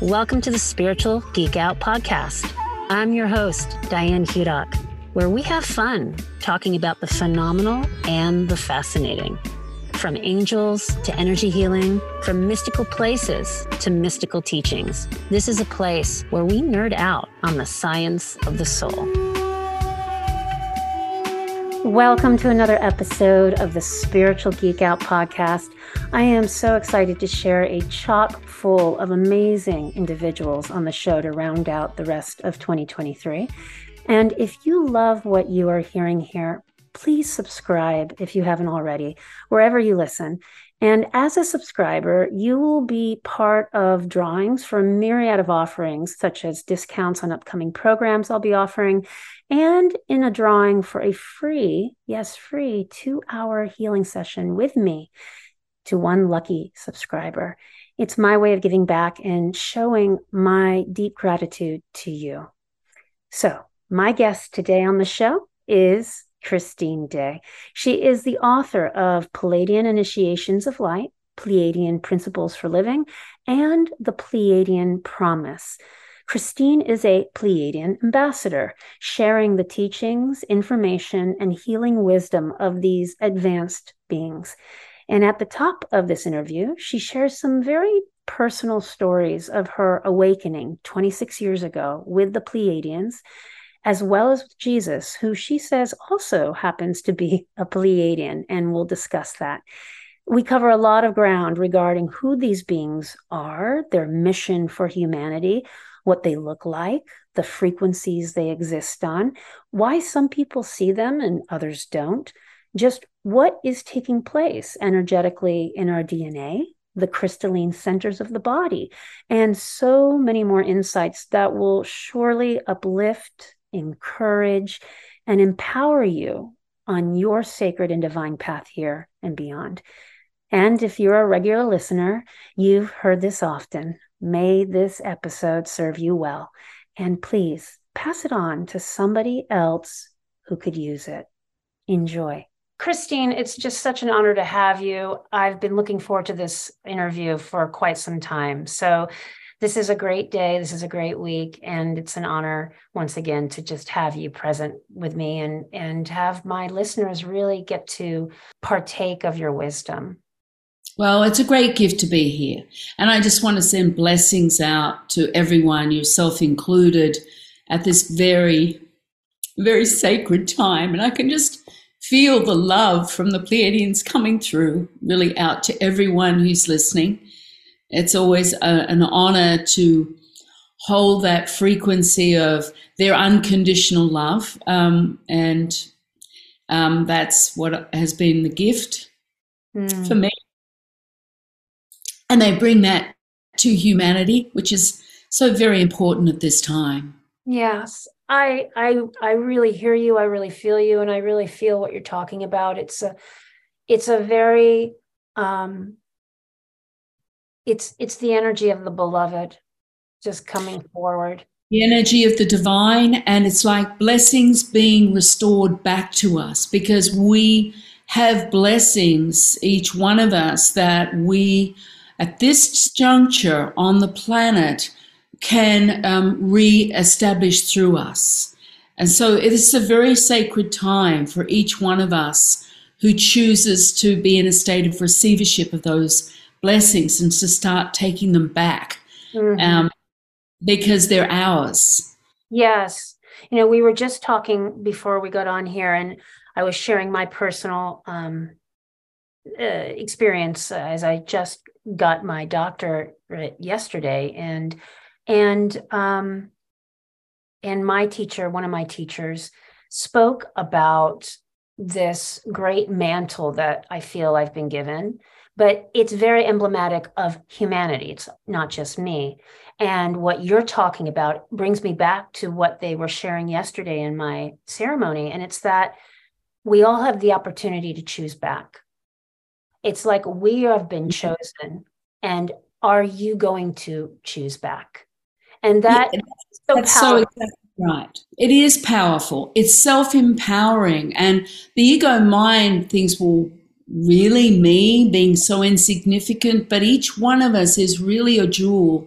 Welcome to the Spiritual Geek Out Podcast. I'm your host, Diane Hudock, where we have fun talking about the phenomenal and the fascinating. From angels to energy healing, from mystical places to mystical teachings, this is a place where we nerd out on the science of the soul. Welcome to another episode of the Spiritual Geek Out podcast. I am so excited to share a chock full of amazing individuals on the show to round out the rest of 2023. And if you love what you are hearing here, please subscribe if you haven't already, wherever you listen. And as a subscriber, you will be part of drawings for a myriad of offerings, such as discounts on upcoming programs I'll be offering, and in a drawing for a free, yes, free two hour healing session with me to one lucky subscriber. It's my way of giving back and showing my deep gratitude to you. So, my guest today on the show is Christine Day. She is the author of Pleiadian Initiations of Light, Pleiadian Principles for Living, and The Pleiadian Promise. Christine is a Pleiadian ambassador, sharing the teachings, information, and healing wisdom of these advanced beings. And at the top of this interview, she shares some very personal stories of her awakening 26 years ago with the Pleiadians as well as with Jesus, who she says also happens to be a Pleiadian, and we'll discuss that. We cover a lot of ground regarding who these beings are, their mission for humanity, what they look like, the frequencies they exist on, why some people see them and others don't, just what is taking place energetically in our DNA, the crystalline centers of the body, and so many more insights that will surely uplift encourage, and empower you on your sacred and divine path here and beyond. And if you're a regular listener, you've heard this often. May this episode serve you well. And please pass it on to somebody else who could use it. Enjoy. Christine, it's just such an honor to have you. I've been looking forward to this interview for quite some time. So this is a great day. This is a great week. And it's an honor once again to just have you present with me and, and have my listeners really get to partake of your wisdom. Well, it's a great gift to be here. And I just want to send blessings out to everyone, yourself included, at this very, very sacred time. And I can just feel the love from the Pleiadians coming through, really out to everyone who's listening. It's always a, an honor to hold that frequency of their unconditional love. Um, and um, that's what has been the gift mm. for me. And they bring that to humanity, which is so very important at this time. Yes. I I I really hear you. I really feel you, and I really feel what you're talking about. It's a it's a very um, it's it's the energy of the beloved just coming forward the energy of the divine and it's like blessings being restored back to us because we have blessings each one of us that we at this juncture on the planet can um, re-establish through us and so it is a very sacred time for each one of us who chooses to be in a state of receivership of those blessings and to start taking them back mm-hmm. um, because they're ours. Yes. You know, we were just talking before we got on here, and I was sharing my personal um, uh, experience as I just got my doctorate yesterday, and and um, and my teacher, one of my teachers, spoke about this great mantle that I feel I've been given but it's very emblematic of humanity. It's not just me. And what you're talking about brings me back to what they were sharing yesterday in my ceremony. And it's that we all have the opportunity to choose back. It's like we have been mm-hmm. chosen. And are you going to choose back? And that yeah, so that's powerful. so exactly right. It is powerful. It's self empowering. And the ego mind thinks, well, really me being so insignificant, but each one of us is really a jewel.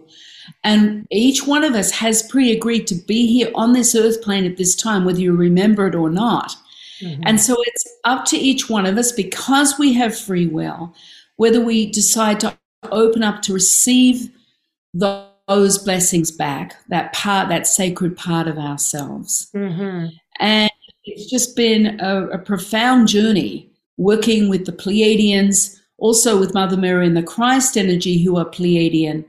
And each one of us has pre agreed to be here on this earth plane at this time, whether you remember it or not. Mm-hmm. And so it's up to each one of us because we have free will, whether we decide to open up to receive those blessings back, that part, that sacred part of ourselves. Mm-hmm. And it's just been a, a profound journey working with the Pleiadians, also with Mother Mary and the Christ energy, who are Pleiadian.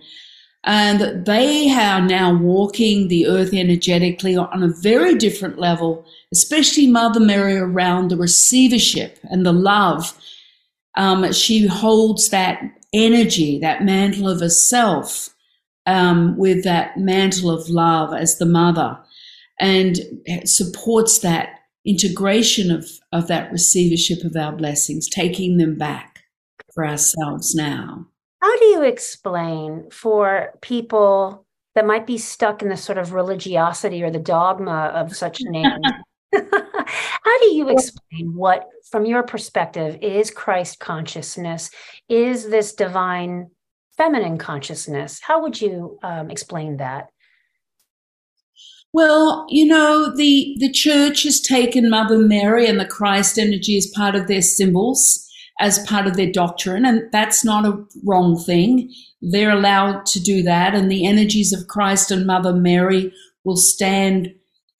And they are now walking the earth energetically on a very different level, especially Mother Mary around the receivership and the love. Um, she holds that energy, that mantle of herself, um, with that mantle of love as the mother, and supports that integration of, of that receivership of our blessings, taking them back for ourselves now. How do you explain for people that might be stuck in the sort of religiosity or the dogma of such names? How do you explain what, from your perspective, is Christ consciousness? Is this divine feminine consciousness? How would you um, explain that? Well, you know, the the church has taken Mother Mary and the Christ energy as part of their symbols, as part of their doctrine, and that's not a wrong thing. They're allowed to do that, and the energies of Christ and Mother Mary will stand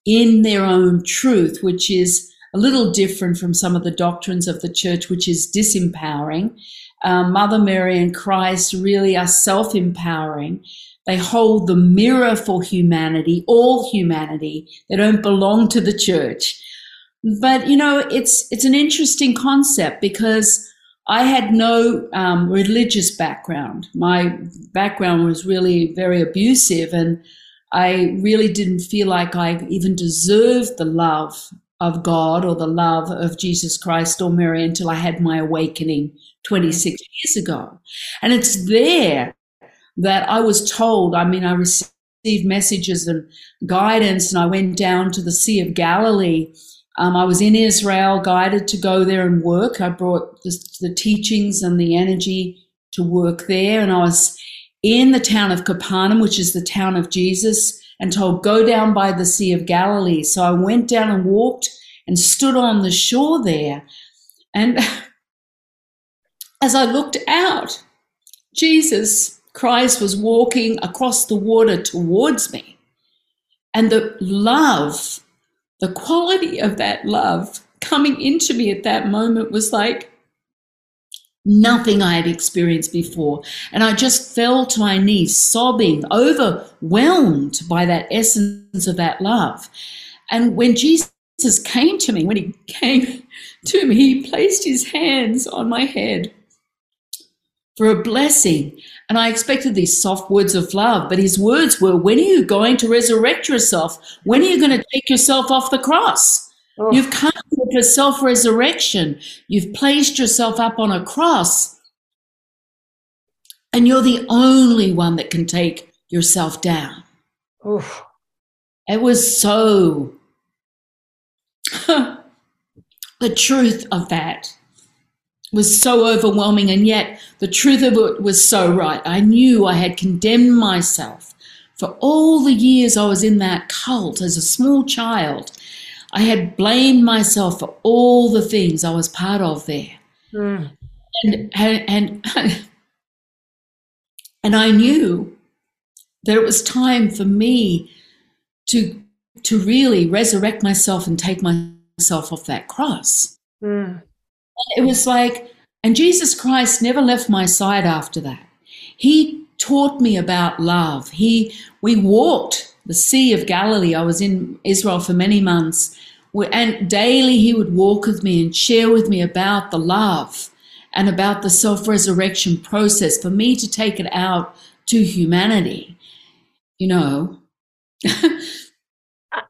in their own truth, which is a little different from some of the doctrines of the church, which is disempowering. Um, Mother Mary and Christ really are self empowering. They hold the mirror for humanity, all humanity. They don't belong to the church. But you know, it's it's an interesting concept because I had no um, religious background. My background was really very abusive, and I really didn't feel like I even deserved the love of God or the love of Jesus Christ or Mary until I had my awakening 26 years ago. And it's there that I was told, I mean, I received messages and guidance, and I went down to the Sea of Galilee. Um, I was in Israel, guided to go there and work. I brought the, the teachings and the energy to work there, and I was in the town of Capernaum, which is the town of Jesus, and told, Go down by the Sea of Galilee. So I went down and walked and stood on the shore there. And as I looked out, Jesus Christ was walking across the water towards me. And the love, the quality of that love coming into me at that moment was like, nothing I had experienced before. And I just fell to my knees, sobbing, overwhelmed by that essence of that love. And when Jesus came to me, when he came to me, he placed his hands on my head for a blessing. And I expected these soft words of love, but his words were, When are you going to resurrect yourself? When are you going to take yourself off the cross? Oh. You've come for self resurrection. You've placed yourself up on a cross. And you're the only one that can take yourself down. Oof. It was so. the truth of that was so overwhelming, and yet the truth of it was so right. I knew I had condemned myself for all the years I was in that cult as a small child I had blamed myself for all the things I was part of there. Mm. And, and, and, and I knew that it was time for me to, to really resurrect myself and take myself off that cross. Mm. It was like, and Jesus Christ never left my side after that. He taught me about love. He, we walked the Sea of Galilee. I was in Israel for many months. And daily he would walk with me and share with me about the love and about the self resurrection process for me to take it out to humanity. You know.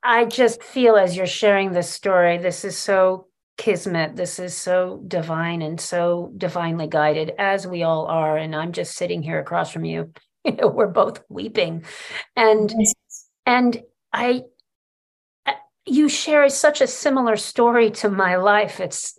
I just feel as you're sharing this story, this is so kismet. This is so divine and so divinely guided, as we all are. And I'm just sitting here across from you. You know, we're both weeping, and yes. and I you share such a similar story to my life. It's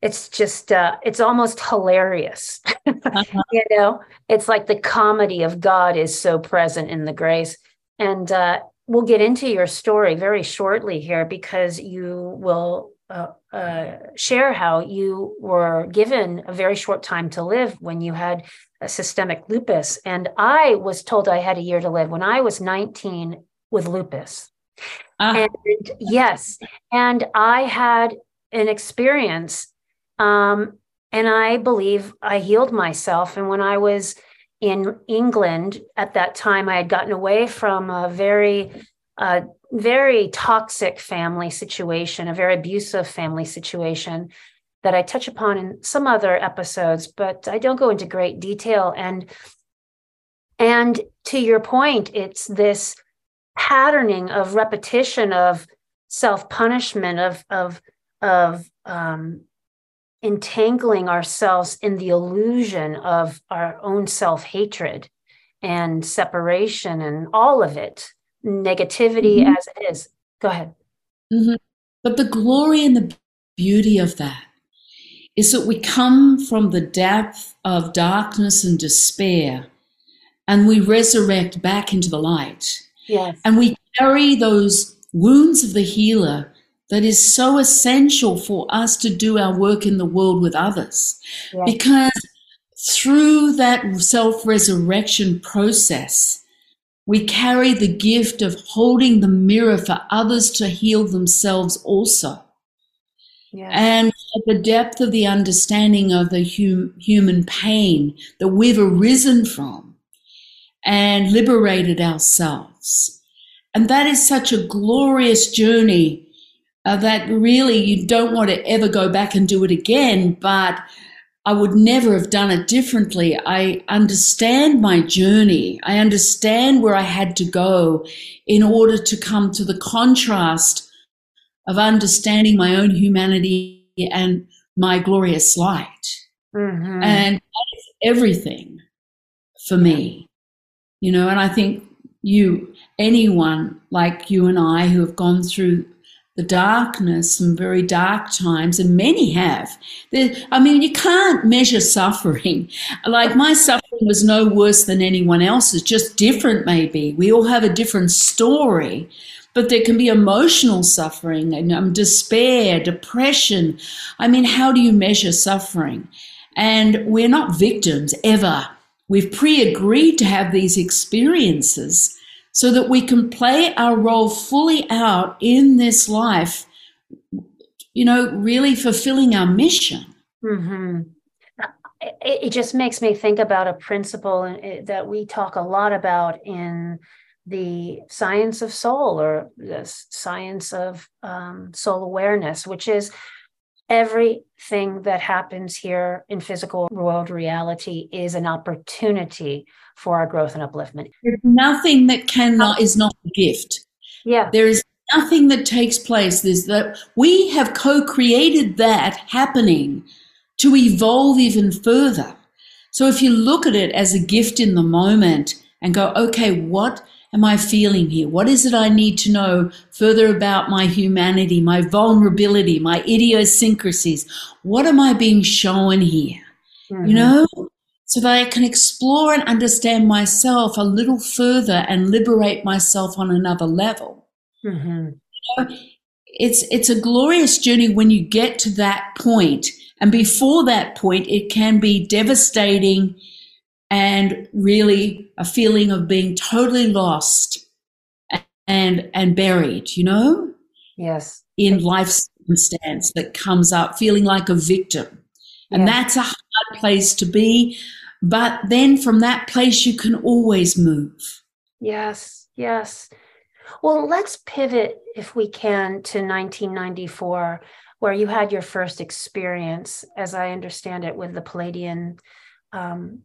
it's just uh, it's almost hilarious uh-huh. you know it's like the comedy of god is so present in the grace and uh, we'll get into your story very shortly here because you will uh, uh, share how you were given a very short time to live when you had a systemic lupus and i was told i had a year to live when i was 19 with lupus uh-huh. and yes and i had an experience um, and I believe I healed myself. And when I was in England at that time, I had gotten away from a very, uh, very toxic family situation, a very abusive family situation that I touch upon in some other episodes, but I don't go into great detail. And and to your point, it's this patterning of repetition of self punishment of of of um, entangling ourselves in the illusion of our own self hatred and separation and all of it, negativity mm-hmm. as it is. Go ahead. Mm-hmm. But the glory and the beauty of that is that we come from the depth of darkness and despair and we resurrect back into the light. Yes. And we carry those wounds of the healer that is so essential for us to do our work in the world with others. Yeah. Because through that self resurrection process, we carry the gift of holding the mirror for others to heal themselves also. Yeah. And at the depth of the understanding of the hum- human pain that we've arisen from and liberated ourselves. And that is such a glorious journey uh, that really you don't want to ever go back and do it again, but I would never have done it differently. I understand my journey. I understand where I had to go in order to come to the contrast of understanding my own humanity and my glorious light. Mm-hmm. And everything for me, you know, and I think you, anyone like you and I who have gone through the darkness, some very dark times, and many have. I mean, you can't measure suffering. Like my suffering was no worse than anyone else's, just different, maybe. We all have a different story, but there can be emotional suffering and um, despair, depression. I mean, how do you measure suffering? And we're not victims ever. We've pre agreed to have these experiences so that we can play our role fully out in this life, you know, really fulfilling our mission. Mm-hmm. It, it just makes me think about a principle uh, that we talk a lot about in the science of soul or the science of um, soul awareness, which is everything that happens here in physical world reality is an opportunity for our growth and upliftment. There's nothing that cannot is not a gift. Yeah. There is nothing that takes place. There's that we have co-created that happening to evolve even further. So if you look at it as a gift in the moment and go, okay, what am I feeling here? What is it I need to know further about my humanity, my vulnerability, my idiosyncrasies? What am I being shown here? Mm-hmm. You know, so that I can explore and understand myself a little further and liberate myself on another level. Mm-hmm. You know, it's it's a glorious journey when you get to that point, and before that point, it can be devastating and really a feeling of being totally lost and and buried you know? Yes. In life circumstance that comes up feeling like a victim. And yes. that's a hard place to be but then from that place you can always move. Yes yes. Well let's pivot if we can to 1994 where you had your first experience as i understand it with the Pleiadian um,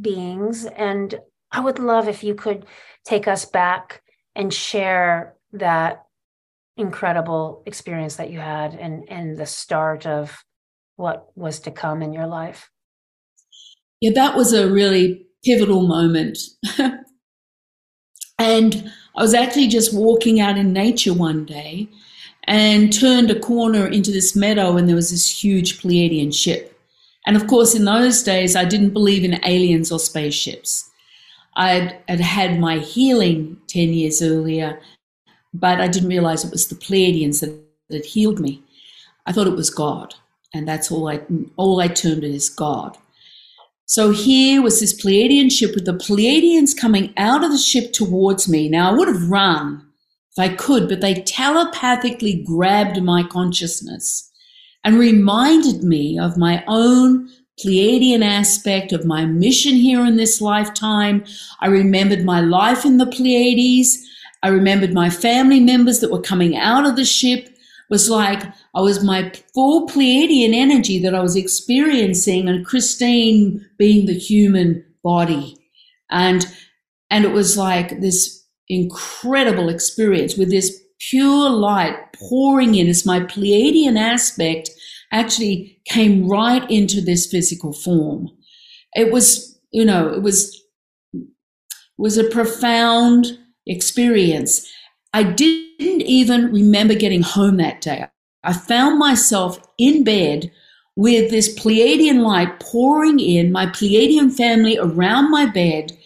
beings. And I would love if you could take us back and share that incredible experience that you had and, and the start of what was to come in your life. Yeah, that was a really pivotal moment. and I was actually just walking out in nature one day and turned a corner into this meadow, and there was this huge Pleiadian ship. And of course, in those days, I didn't believe in aliens or spaceships. I'd, I'd had my healing 10 years earlier, but I didn't realize it was the Pleiadians that, that healed me. I thought it was God, and that's all I, all I termed it as God. So here was this Pleiadian ship with the Pleiadians coming out of the ship towards me. Now, I would have run if I could, but they telepathically grabbed my consciousness and reminded me of my own Pleiadian aspect of my mission here in this lifetime. I remembered my life in the Pleiades. I remembered my family members that were coming out of the ship. It was like I was my full Pleiadian energy that I was experiencing, and Christine being the human body. And and it was like this incredible experience with this pure light pouring in as my Pleiadian aspect actually came right into this physical form. It was, you know, it was, was a profound experience. I didn't even remember getting home that day. I found myself in bed with this Pleiadian light pouring in, my Pleiadian family around my bed,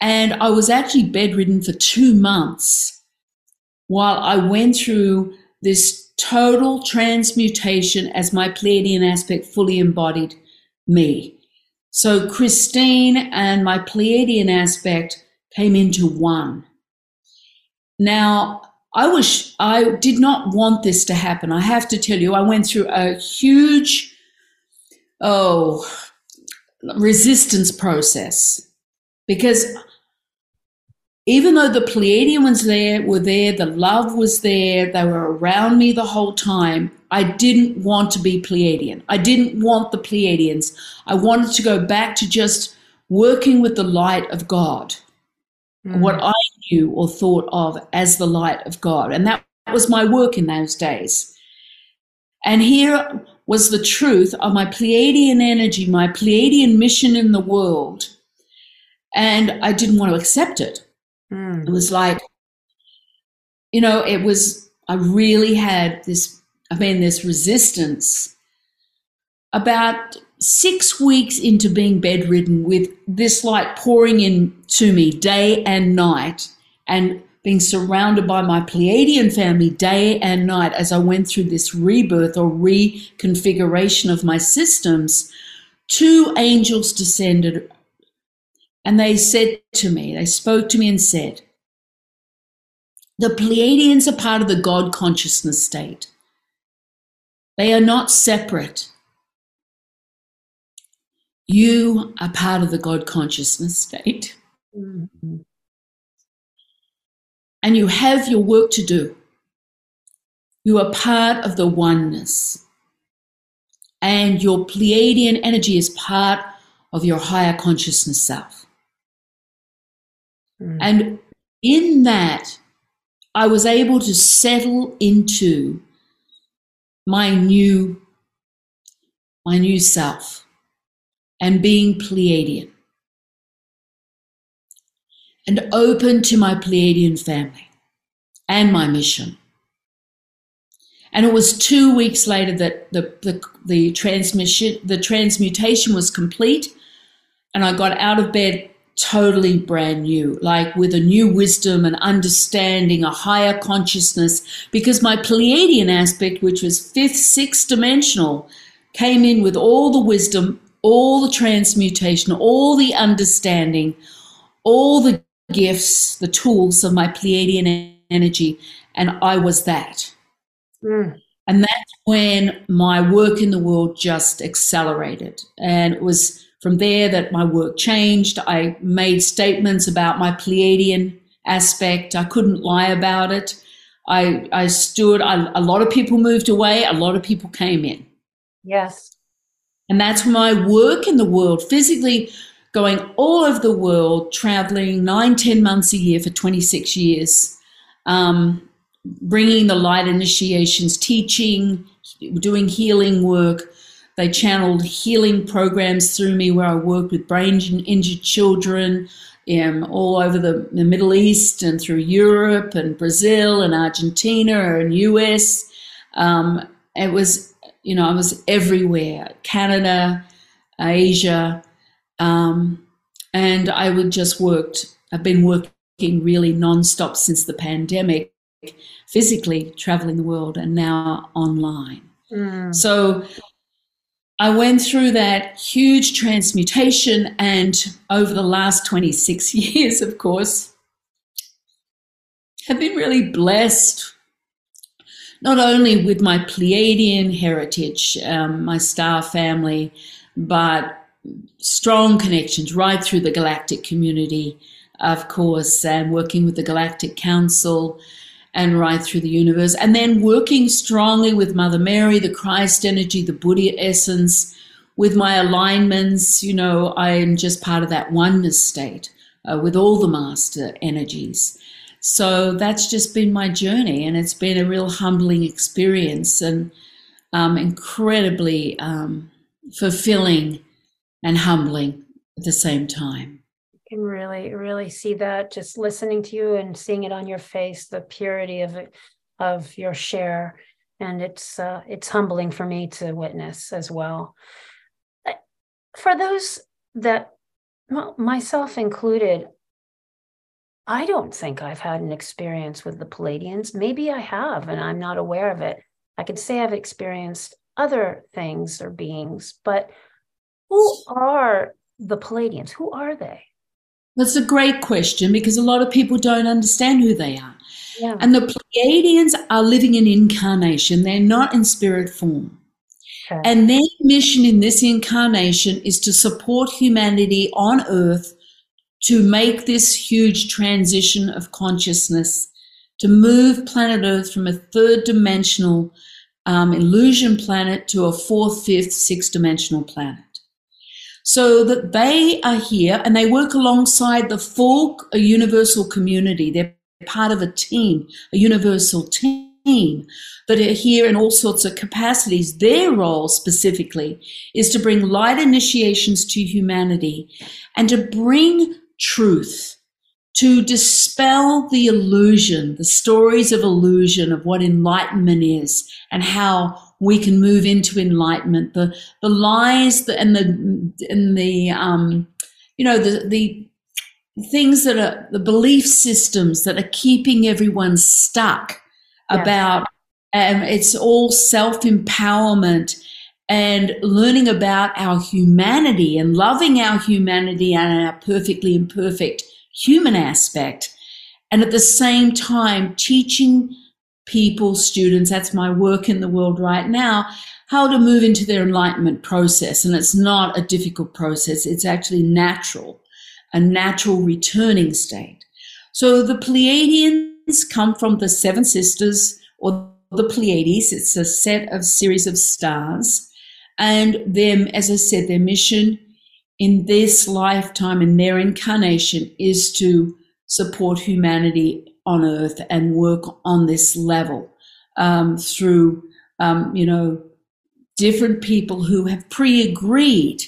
and I was actually bedridden for two months while I went through this total transmutation as my Pleiadian aspect fully embodied me. So Christine and my Pleiadian aspect came into one. Now, I wish I did not want this to happen. I have to tell you, I went through a huge oh resistance process because even though the Pleiadian ones there were there, the love was there, they were around me the whole time. I didn't want to be Pleiadian. I didn't want the Pleiadians. I wanted to go back to just working with the light of God, mm. what I knew or thought of as the light of God. And that was my work in those days. And here was the truth of my Pleiadian energy, my Pleiadian mission in the world. And I didn't want to accept it. Mm. It was like, you know, it was, I really had this, I mean, this resistance. About six weeks into being bedridden with this light pouring in to me day and night and being surrounded by my Pleiadian family day and night as I went through this rebirth or reconfiguration of my systems, two angels descended and they said to me, they spoke to me and said, the Pleiadians are part of the God consciousness state. They are not separate. You are part of the God consciousness state. Mm-hmm. And you have your work to do. You are part of the oneness. And your Pleiadian energy is part of your higher consciousness self. Mm. And in that, I was able to settle into my new, my new self and being Pleiadian and open to my Pleiadian family and my mission. And it was two weeks later that the, the, the transmission, the transmutation was complete, and I got out of bed totally brand new, like with a new wisdom and understanding, a higher consciousness, because my Pleiadian aspect, which was fifth, sixth dimensional, came in with all the wisdom, all the transmutation, all the understanding, all the gifts, the tools of my Pleiadian energy, and I was that. Mm. And that's when my work in the world just accelerated. And it was from there that my work changed. I made statements about my Pleiadian aspect. I couldn't lie about it. I, I stood, I, a lot of people moved away, a lot of people came in. Yes. And that's my work in the world, physically going all over the world, traveling nine, ten months a year for 26 years, um, bringing the light initiations, teaching, doing healing work, they channeled healing programs through me where I worked with brain injured children, um, all over the, the Middle East and through Europe and Brazil and Argentina and US. Um, it was, you know, I was everywhere Canada, Asia. Um, and I would just worked, I've been working really nonstop since the pandemic, physically traveling the world and now online. Mm. So I went through that huge transmutation, and over the last 26 years, of course, have been really blessed not only with my Pleiadian heritage, um, my star family, but strong connections right through the galactic community, of course, and working with the Galactic Council and right through the universe. And then working strongly with Mother Mary, the Christ energy, the Buddha essence, with my alignments. You know, I'm just part of that oneness state uh, with all the master energies. So that's just been my journey, and it's been a real humbling experience and um, incredibly um, fulfilling and humbling at the same time. Can really, really see that just listening to you and seeing it on your face, the purity of it, of your share, and it's uh, it's humbling for me to witness as well. For those that, well, myself included, I don't think I've had an experience with the Pleiadians. Maybe I have, and I'm not aware of it. I could say I've experienced other things or beings, but who are the Pleiadians? Who are they? That's a great question because a lot of people don't understand who they are. Yeah. And the Pleiadians are living in incarnation, they're not in spirit form. Okay. And their mission in this incarnation is to support humanity on earth to make this huge transition of consciousness, to move planet Earth from a third dimensional um, illusion planet to a fourth, fifth, sixth dimensional planet. So that they are here and they work alongside the full a universal community. They're part of a team, a universal team that are here in all sorts of capacities. Their role specifically is to bring light initiations to humanity and to bring truth, to dispel the illusion, the stories of illusion of what enlightenment is and how we can move into enlightenment. The the lies that, and the and the um, you know the the things that are the belief systems that are keeping everyone stuck yes. about um, it's all self empowerment and learning about our humanity and loving our humanity and our perfectly imperfect human aspect. And at the same time, teaching people, students, that's my work in the world right now, how to move into their enlightenment process. And it's not a difficult process, it's actually natural, a natural returning state. So the Pleiadians come from the Seven Sisters or the Pleiades. It's a set of series of stars and them, as I said, their mission in this lifetime and their incarnation is to support humanity on earth and work on this level um, through, um, you know, different people who have pre agreed.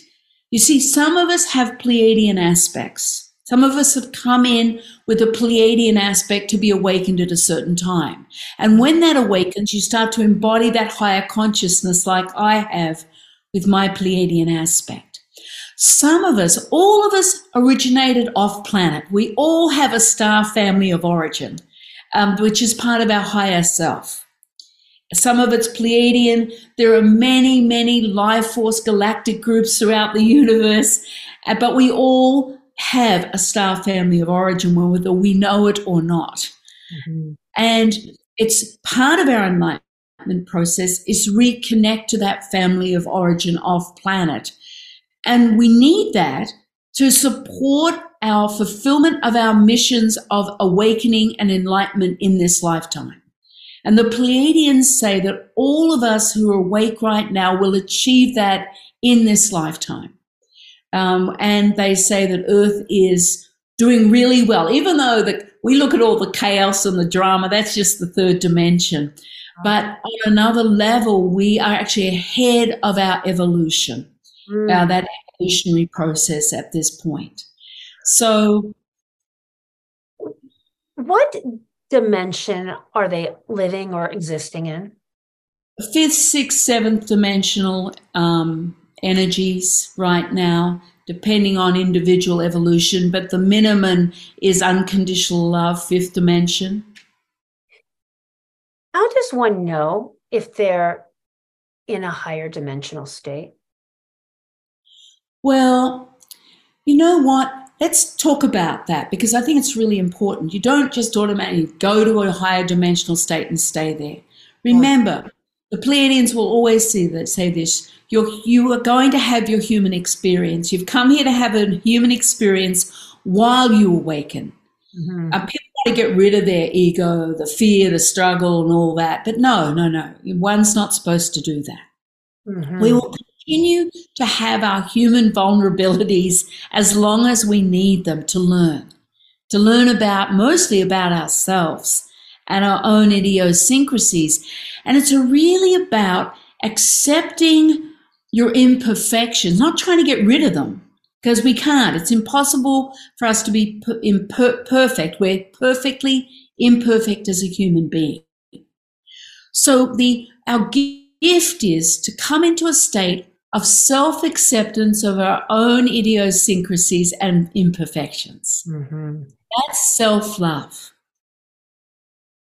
You see, some of us have Pleiadian aspects. Some of us have come in with a Pleiadian aspect to be awakened at a certain time. And when that awakens, you start to embody that higher consciousness like I have with my Pleiadian aspect. Some of us, all of us originated off planet. We all have a star family of origin, um, which is part of our higher self. Some of it's Pleiadian. There are many, many life force galactic groups throughout the universe, uh, but we all have a star family of origin, whether we know it or not. Mm-hmm. And it's part of our enlightenment process is reconnect to that family of origin off planet. And we need that to support our fulfillment of our missions of awakening and enlightenment in this lifetime. And the Pleiadians say that all of us who are awake right now will achieve that in this lifetime. Um, and they say that Earth is doing really well, even though the, we look at all the chaos and the drama, that's just the third dimension. But on another level, we are actually ahead of our evolution, mm. uh, that evolutionary process at this point. So what dimension are they living or existing in? Fifth, sixth, seventh dimensional um, energies right now, depending on individual evolution, but the minimum is unconditional love, fifth dimension. How does one know if they're in a higher dimensional state? Well, you know what? Let's talk about that because I think it's really important. You don't just automatically go to a higher dimensional state and stay there. Remember, the Pleiadians will always say, that, say this you're, you are going to have your human experience. You've come here to have a human experience while you awaken. Mm-hmm. Uh, people want to get rid of their ego, the fear, the struggle, and all that. But no, no, no. One's not supposed to do that. Mm-hmm. We will continue to have our human vulnerabilities as long as we need them to learn, to learn about mostly about ourselves and our own idiosyncrasies. And it's really about accepting your imperfections, not trying to get rid of them because we can't. It's impossible for us to be imper- perfect. We're perfectly imperfect as a human being. So the our gift is to come into a state of self acceptance of our own idiosyncrasies and imperfections. Mm-hmm. That's self love.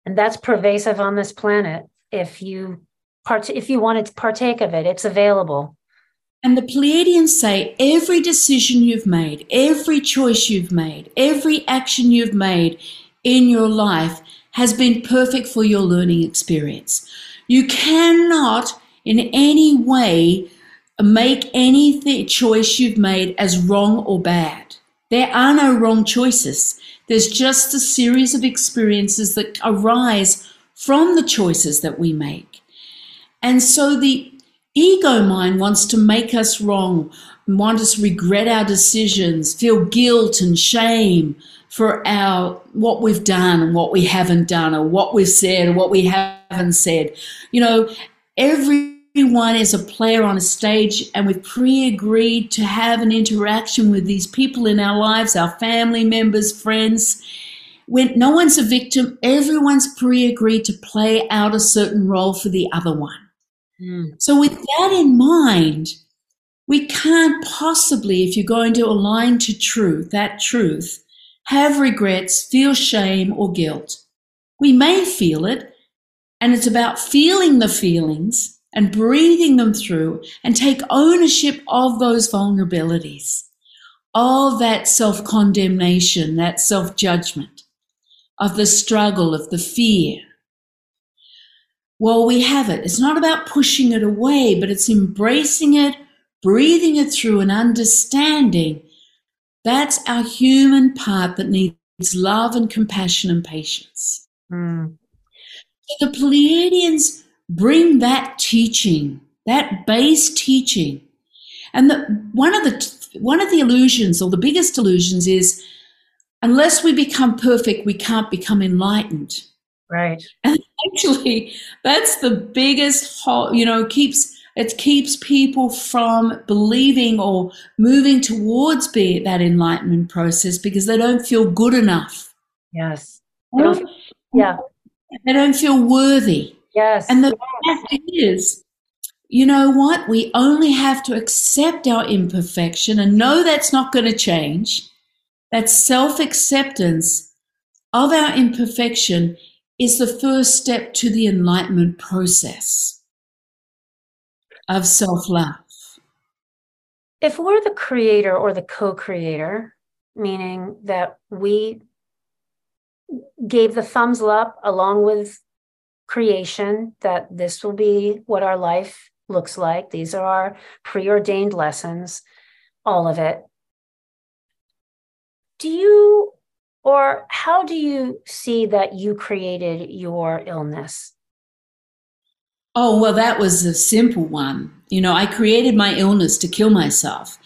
And that's pervasive on this planet. If you part- if you wanted to partake of it, it's available. And the Pleiadians say every decision you've made, every choice you've made, every action you've made in your life has been perfect for your learning experience. You cannot in any way make any th- choice you've made as wrong or bad. There are no wrong choices. There's just a series of experiences that arise from the choices that we make. And so the ego mind wants to make us wrong, want us to regret our decisions, feel guilt and shame for our what we've done and what we haven't done, or what we've said or what we haven't said. You know, everyone is a player on a stage, and we've pre-agreed to have an interaction with these people in our lives, our family members, friends. When no one's a victim, everyone's pre-agreed to play out a certain role for the other one. Mm. So, with that in mind, we can't possibly, if you're going to align to truth, that truth, have regrets, feel shame or guilt. We may feel it, and it's about feeling the feelings and breathing them through and take ownership of those vulnerabilities, of that self condemnation, that self judgment, of the struggle, of the fear. Well, we have it. It's not about pushing it away, but it's embracing it, breathing it through, and understanding that's our human part that needs love and compassion and patience. Mm. So the Pleiadians bring that teaching, that base teaching. And the, one of the one of the illusions, or the biggest illusions, is unless we become perfect, we can't become enlightened. Right. And actually, that's the biggest, you know, keeps it keeps people from believing or moving towards be that enlightenment process because they don't feel good enough. Yes. They yeah. They don't feel worthy. Yes. And the fact is, you know what? We only have to accept our imperfection and know that's not going to change. That self acceptance of our imperfection is the first step to the enlightenment process of self love. If we're the creator or the co creator, meaning that we gave the thumbs up along with creation, that this will be what our life looks like, these are our preordained lessons, all of it. Do you or how do you see that you created your illness? Oh, well, that was a simple one. You know, I created my illness to kill myself.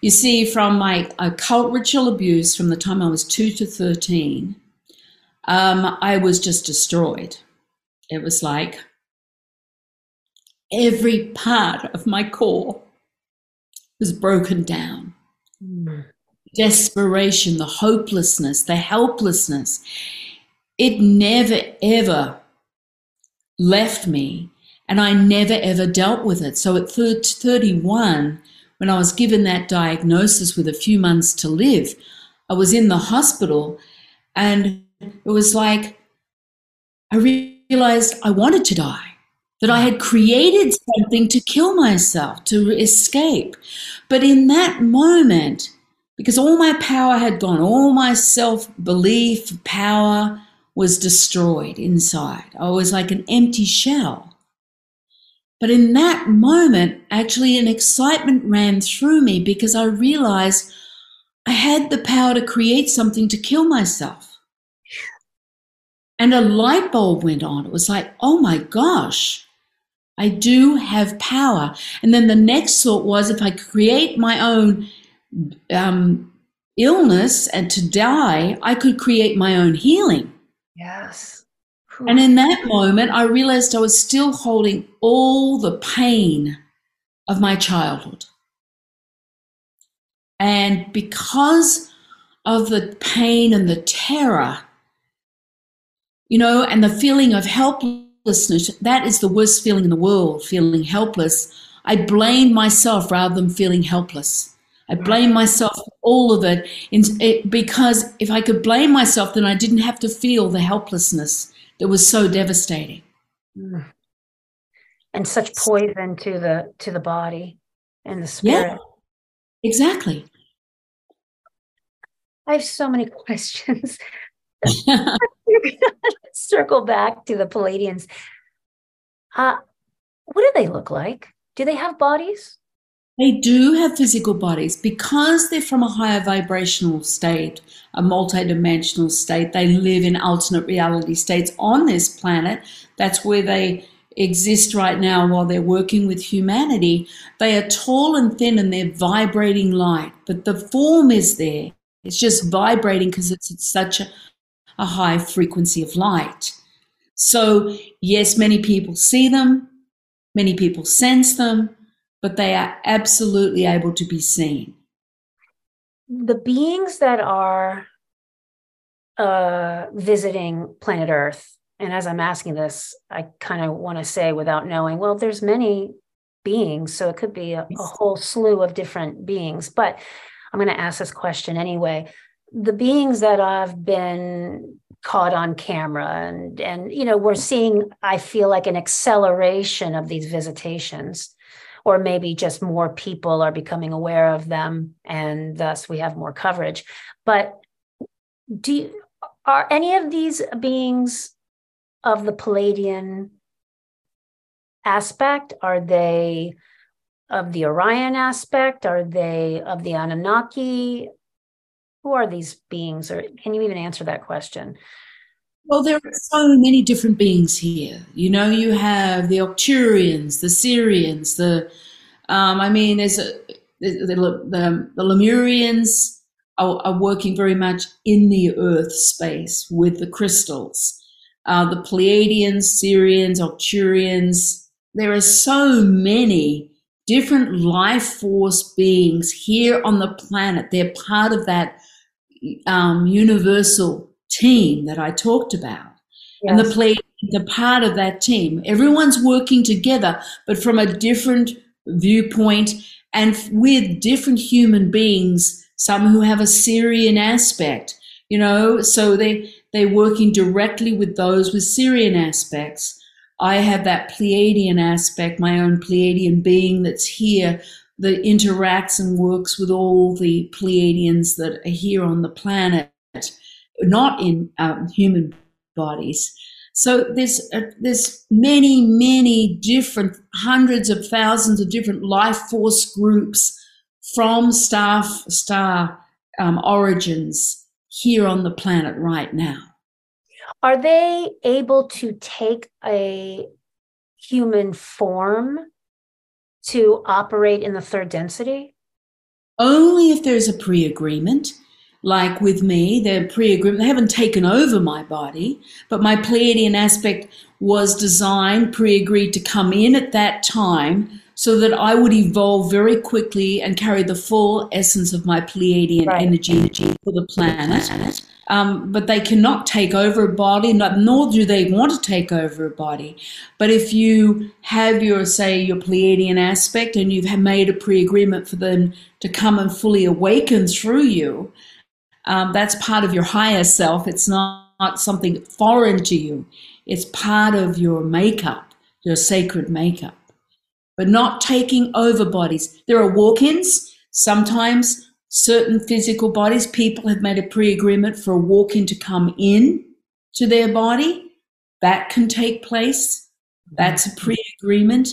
You see, from my occult ritual abuse from the time I was two to 13, um, I was just destroyed. It was like every part of my core was broken down. Mm desperation, the hopelessness, the helplessness. it never ever left me and I never ever dealt with it. So at 31, when I was given that diagnosis with a few months to live, I was in the hospital and it was like I realized I wanted to die, that I had created something to kill myself, to escape. But in that moment, because all my power had gone, all my self belief, power was destroyed inside. I was like an empty shell. But in that moment, actually, an excitement ran through me because I realized I had the power to create something to kill myself. And a light bulb went on. It was like, oh my gosh, I do have power. And then the next thought was if I create my own um, illness and to die, I could create my own healing. Yes. And in that moment, I realized I was still holding all the pain of my childhood. And because of the pain and the terror, you know, and the feeling of helplessness, that is the worst feeling in the world, feeling helpless. I blame myself rather than feeling helpless. I blame myself for all of it, it because if I could blame myself, then I didn't have to feel the helplessness that was so devastating. Mm. And such poison to the to the body and the spirit. Yeah, exactly. I have so many questions. Circle back to the Pleiadians. Uh, what do they look like? Do they have bodies? They do have physical bodies because they're from a higher vibrational state, a multidimensional state. They live in alternate reality states on this planet. That's where they exist right now while they're working with humanity. They are tall and thin and they're vibrating light, but the form is there. It's just vibrating because it's at such a, a high frequency of light. So, yes, many people see them, many people sense them but they are absolutely able to be seen. The beings that are uh, visiting planet Earth, and as I'm asking this, I kind of want to say without knowing, well, there's many beings, so it could be a, a whole slew of different beings, but I'm going to ask this question anyway. The beings that I've been caught on camera and and you know we're seeing i feel like an acceleration of these visitations. Or maybe just more people are becoming aware of them and thus we have more coverage. But do you, are any of these beings of the Pleiadian aspect are they of the orion aspect? Are they of the anunnaki who are these beings or can you even answer that question well, there are so many different beings here. You know, you have the Arcturians, the Sirians the, um, I mean, there's a, the, the, the Lemurians are, are, working very much in the earth space with the crystals. Uh, the Pleiadians, Sirians Arcturians, there are so many different life force beings here on the planet. They're part of that um, universal team that I talked about. Yes. And the play, the part of that team, everyone's working together, but from a different viewpoint and with different human beings, some who have a Sirian aspect, you know, so they, they're working directly with those with Sirian aspects. I have that Pleiadian aspect, my own Pleiadian being that's here that interacts and works with all the Pleiadians that are here on the planet not in um, human bodies. So there's uh, there's many many different hundreds of thousands of different life force groups from star star um, origins here on the planet right now. Are they able to take a human form to operate in the third density? Only if there's a pre agreement like with me, they're pre-agreement. They haven't taken over my body, but my Pleiadian aspect was designed, pre-agreed to come in at that time so that I would evolve very quickly and carry the full essence of my Pleiadian right. energy for the planet. Um, but they cannot take over a body, not, nor do they want to take over a body. But if you have your, say, your Pleiadian aspect and you've made a pre agreement for them to come and fully awaken through you, um, that's part of your higher self. It's not, not something foreign to you, it's part of your makeup, your sacred makeup. But not taking over bodies. There are walk ins. Sometimes certain physical bodies, people have made a pre agreement for a walk in to come in to their body. That can take place. That's a pre agreement.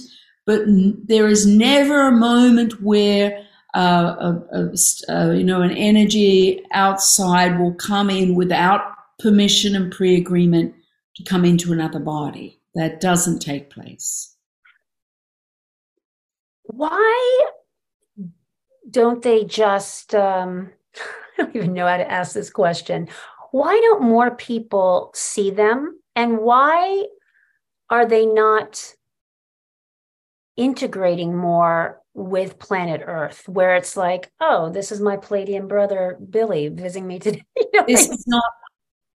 But n- there is never a moment where uh, a, a, a, you know an energy outside will come in without permission and pre agreement to come into another body. That doesn't take place. Why don't they just um, i don't even know how to ask this question. Why don't more people see them? And why are they not integrating more with planet earth where it's like oh this is my pleiadian brother billy visiting me today? You know, this is not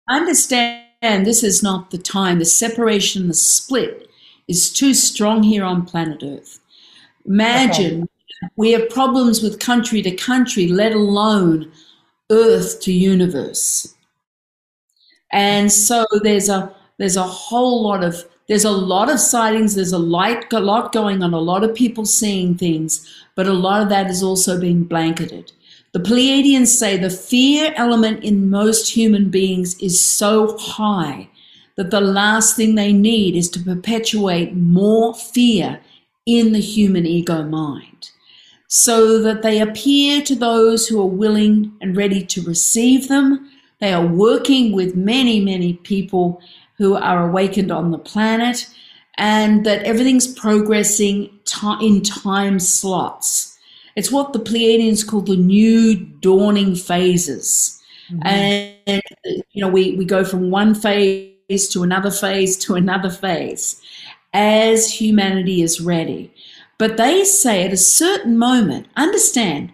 understand this is not the time. The separation the split is too strong here on planet earth. Imagine okay we have problems with country to country, let alone earth to universe. And so there's a there's a whole lot of there's a lot of sightings, there's a light a lot going on, a lot of people seeing things, but a lot of that is also being blanketed. The Pleiadians say the fear element in most human beings is so high that the last thing they need is to perpetuate more fear in the human ego mind so that they appear to those who are willing and ready to receive them. They are working with many, many people who are awakened on the planet, and that everything's progressing in time slots. It's what the Pleiadians call the new dawning phases. Mm-hmm. And, you know, we, we go from one phase to another phase to another phase as humanity is ready. But they say at a certain moment, understand,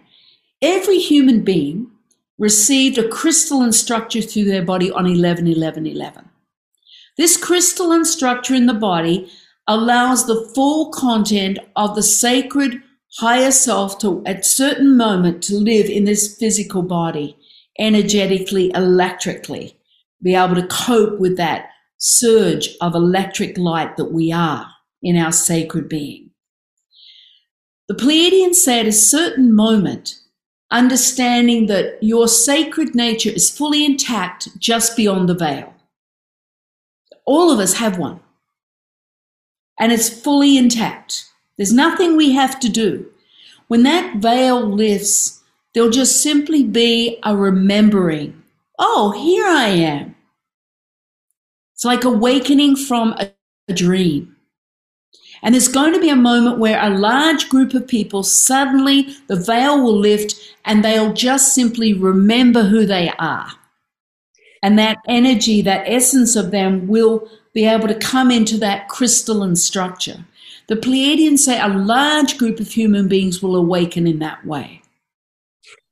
every human being received a crystalline structure through their body on 11 11 11. This crystalline structure in the body allows the full content of the sacred higher self to, at certain moment, to live in this physical body, energetically, electrically, be able to cope with that surge of electric light that we are in our sacred being. The Pleiadians say at a certain moment, understanding that your sacred nature is fully intact just beyond the veil. All of us have one. And it's fully intact. There's nothing we have to do. When that veil lifts, there'll just simply be a remembering. Oh, here I am. It's like awakening from a, a dream. And there's going to be a moment where a large group of people suddenly the veil will lift and they'll just simply remember who they are. And that energy, that essence of them will be able to come into that crystalline structure. The Pleiadians say a large group of human beings will awaken in that way.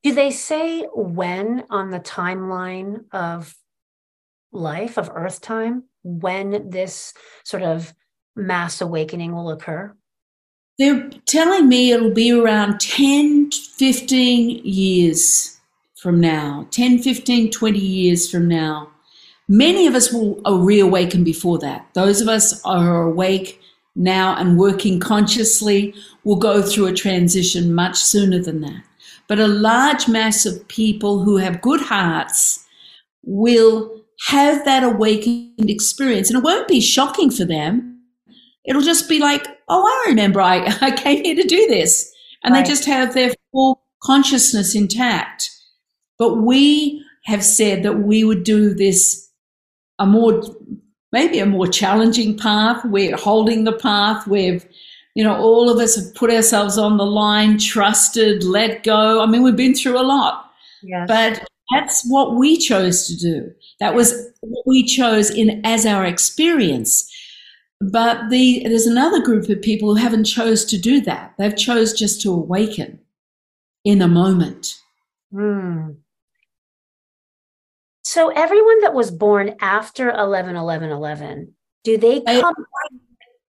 Do they say when on the timeline of life, of Earth time, when this sort of mass awakening will occur? They're telling me it'll be around 10, 15 years from now, 10, 15, 20 years from now. Many of us will reawaken before that. Those of us are awake now and working consciously will go through a transition much sooner than that. But a large mass of people who have good hearts will have that awakened experience. And it won't be shocking for them It'll just be like, oh, I remember I, I came here to do this. And right. they just have their full consciousness intact. But we have said that we would do this a more, maybe a more challenging path. We're holding the path. We've, you know, all of us have put ourselves on the line, trusted, let go. I mean, we've been through a lot. Yes. But that's what we chose to do. That was what we chose in as our experience. But the, there's another group of people who haven't chose to do that. They've chose just to awaken in a moment. Hmm. So everyone that was born after 11 11 11, do they come?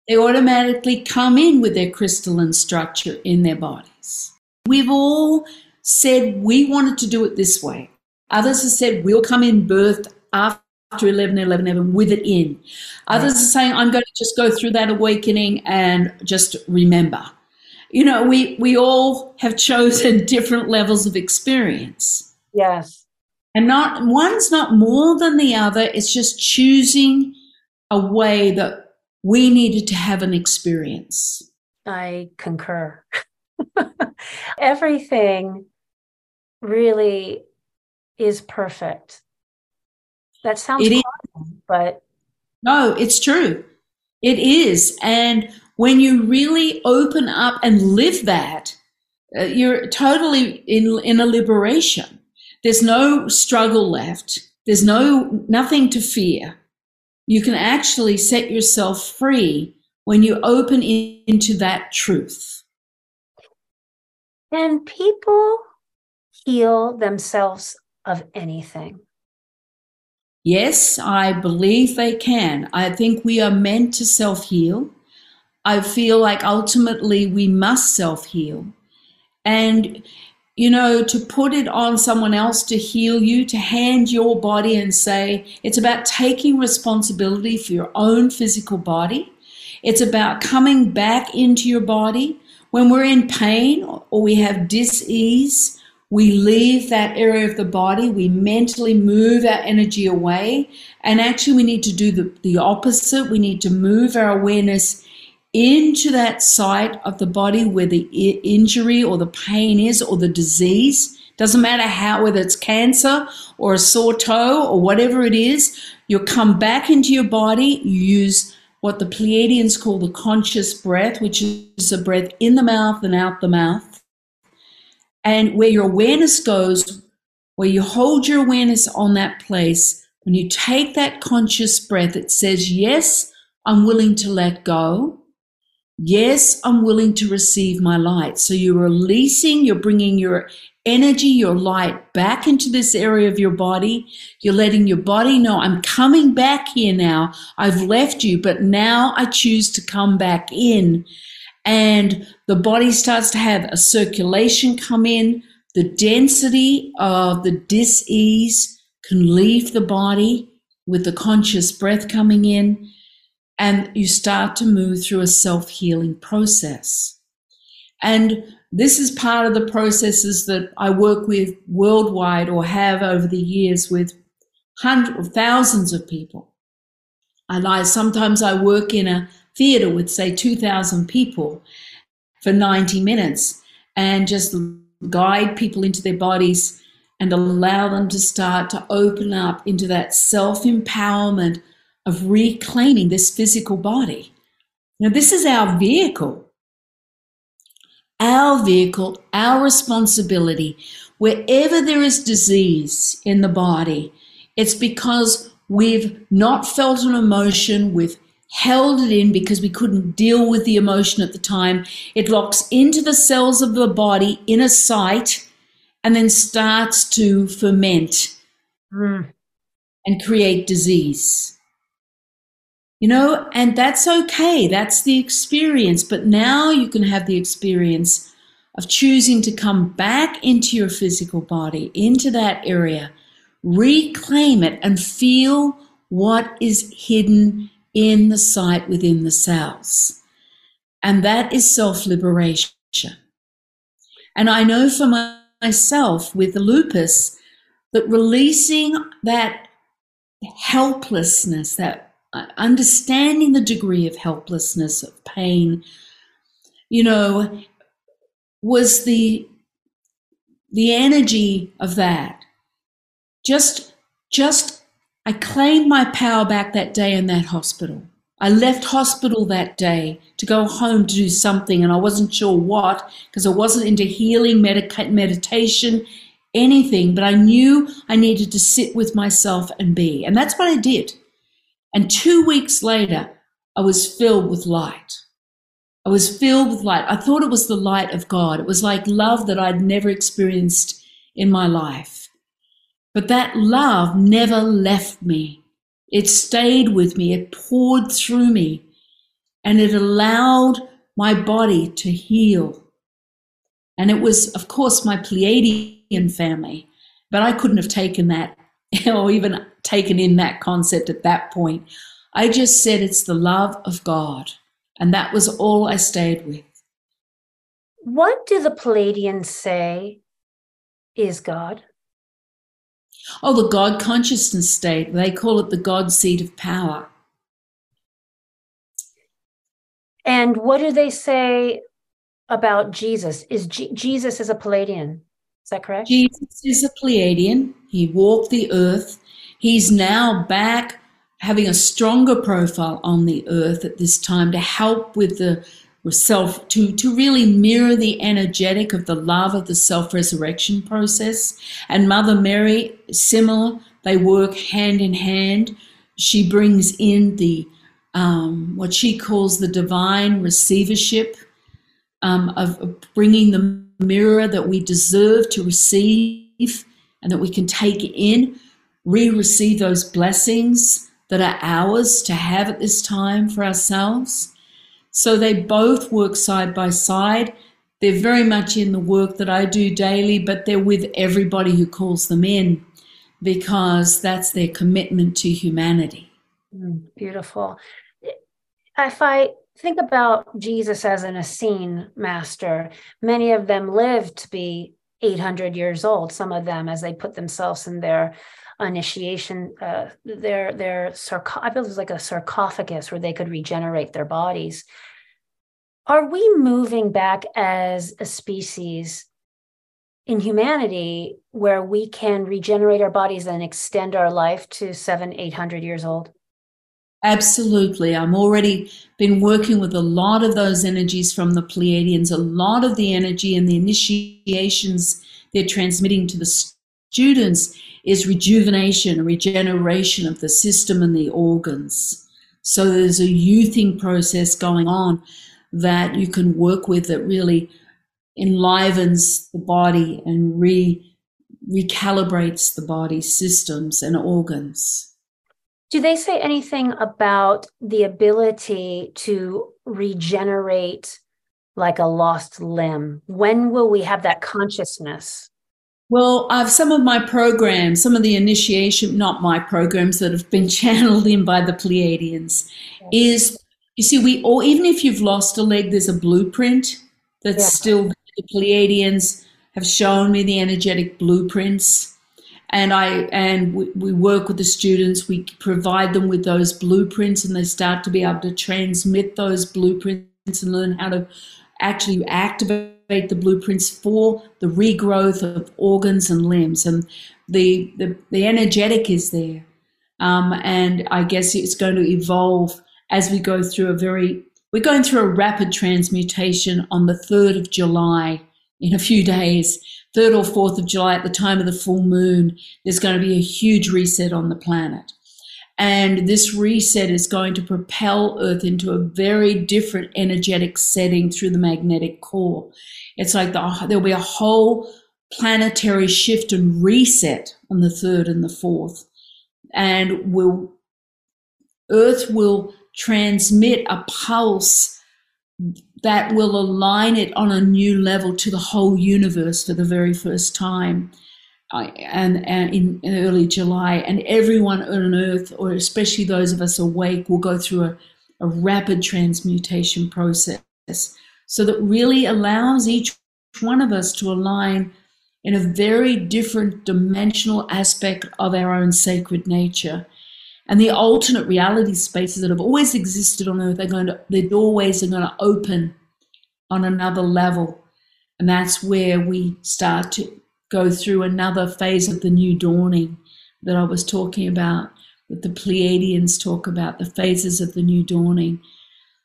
They automatically come in with their crystalline structure in their bodies. We've all said we wanted to do it this way. Others have said we'll come in birth after 11 11 11 with it in. Others right. are saying I'm going to just go through that awakening and just remember. You know, we we all have chosen different levels of experience. Yes. And not one's not more than the other. It's just choosing a way that we needed to have an experience. I concur. Everything really is perfect. That sounds it horrible, but no, it's true. It is. And when you really open up and live that, uh, you're totally in in a liberation. There's no struggle left. There's no nothing to fear. You can actually set yourself free when you open in, into that truth. And people heal themselves of anything? Yes, I believe they can. I think we are meant to self heal. I feel like ultimately we must self heal. And you know, to put it on someone else to heal you, to hand your body and say, it's about taking responsibility for your own physical body. It's about coming back into your body. When we're in pain or we have dis-ease, we leave that area of the body, we mentally move our energy away. And actually, we need to do the, the opposite. We need to move our awareness into that site of the body where the injury or the pain is or the disease. Doesn't matter how, whether it's cancer or a sore toe or whatever it is, you'll come back into your body. You use what the Pleiadians call the conscious breath, which is a breath in the mouth and out the mouth. And where your awareness goes, where you hold your awareness on that place, when you take that conscious breath, it says, Yes, I'm willing to let go. Yes, I'm willing to receive my light. So you're releasing, you're bringing your energy, your light back into this area of your body. You're letting your body know, I'm coming back here now. I've left you, but now I choose to come back in. And the body starts to have a circulation come in. The density of the dis-ease can leave the body with the conscious breath coming in and you start to move through a self healing process. And this is part of the processes that I work with worldwide or have over the years with hundreds, thousands of people. And I sometimes I work in a theater with say 2,000 people for 90 minutes and just guide people into their bodies and allow them to start to open up into that self empowerment of reclaiming this physical body. Now, this is our vehicle, our vehicle, our responsibility. Wherever there is disease in the body, it's because we've not felt an emotion, we've held it in because we couldn't deal with the emotion at the time. It locks into the cells of the body in a site and then starts to ferment mm. and create disease. You know, and that's okay. That's the experience. But now you can have the experience of choosing to come back into your physical body, into that area, reclaim it, and feel what is hidden in the site within the cells. And that is self liberation. And I know for myself with the lupus that releasing that helplessness, that uh, understanding the degree of helplessness, of pain, you know, was the the energy of that. Just just I claimed my power back that day in that hospital. I left hospital that day to go home to do something, and I wasn't sure what because I wasn't into healing, medica- meditation, anything. But I knew I needed to sit with myself and be, and that's what I did. And two weeks later, I was filled with light. I was filled with light. I thought it was the light of God. It was like love that I'd never experienced in my life. But that love never left me. It stayed with me. It poured through me and it allowed my body to heal. And it was, of course, my Pleiadian family, but I couldn't have taken that or even taken in that concept at that point. I just said it's the love of God. And that was all I stayed with. What do the Pleiadians say is God? Oh, the God consciousness state. They call it the God seat of power. And what do they say about Jesus? Is G- Jesus is a Pleiadian? Is that correct? Jesus is a Pleiadian. He walked the earth. He's now back having a stronger profile on the earth at this time to help with the self to to really mirror the energetic of the love of the self resurrection process. And mother mary similar they work hand in hand. She brings in the um, what she calls the divine receivership um, of, bringing the mirror that we deserve to receive and that we can take in. Re-receive those blessings that are ours to have at this time for ourselves so they both work side by side. They're very much in the work that I do daily, but they're with everybody who calls them in because that's their commitment to humanity. Mm, beautiful. If I think about Jesus as an Essene master, many of them lived to be 800 years old, some of them as they put themselves in their initiation, uh, their their sarco- I believe it was like a sarcophagus where they could regenerate their bodies. Are we moving back as a species in humanity where we can regenerate our bodies and extend our life to seven, eight hundred years old? Absolutely. I'm already been working with a lot of those energies from the Pleiadians, a lot of the energy and the initiations they're transmitting to the students is rejuvenation, regeneration of the system and the organs. So there's a youthing process going on that you can work with that really enlivens the body and re recalibrates the body systems and organs. Do they say anything about the ability to regenerate like a lost limb? When will we have that consciousness? Well, I've some of my programs, some of the initiation, not my programs that have been channeled in by the Pleiadians, is you see, we or even if you've lost a leg, there's a blueprint that's yeah. still the Pleiadians have shown me the energetic blueprints. And I and we, we work with the students, we provide them with those blueprints and they start to be able to transmit those blueprints and learn how to actually activate the blueprints for the regrowth of organs and limbs. And the, the, the energetic is there. Um, and I guess it's going to evolve as we go through a very, we're going through a rapid transmutation on the 3rd of July in a few days. 3rd or 4th of July at the time of the full moon, there's going to be a huge reset on the planet. And this reset is going to propel Earth into a very different energetic setting through the magnetic core. It's like the, there'll be a whole planetary shift and reset on the third and the fourth. And will Earth will transmit a pulse that will align it on a new level to the whole universe for the very first time and, and in, early July, and everyone on Earth, or especially those of us awake, will go through a, a rapid transmutation process. So that really allows each one of us to align in a very different dimensional aspect of our own sacred nature. And the alternate reality spaces that have always existed on Earth are going to, their doorways are going to open on another level. And that's where we start to go through another phase of the new dawning that I was talking about, that the Pleiadians talk about, the phases of the new dawning.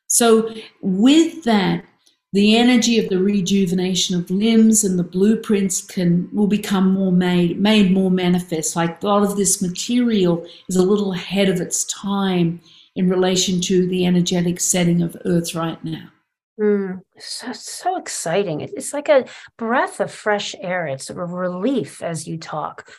So, with that, the energy of the rejuvenation of limbs and the blueprints can will become more made made more manifest like a lot of this material is a little ahead of its time in relation to the energetic setting of earth right now Mm, so, so exciting. It's like a breath of fresh air. It's a relief as you talk.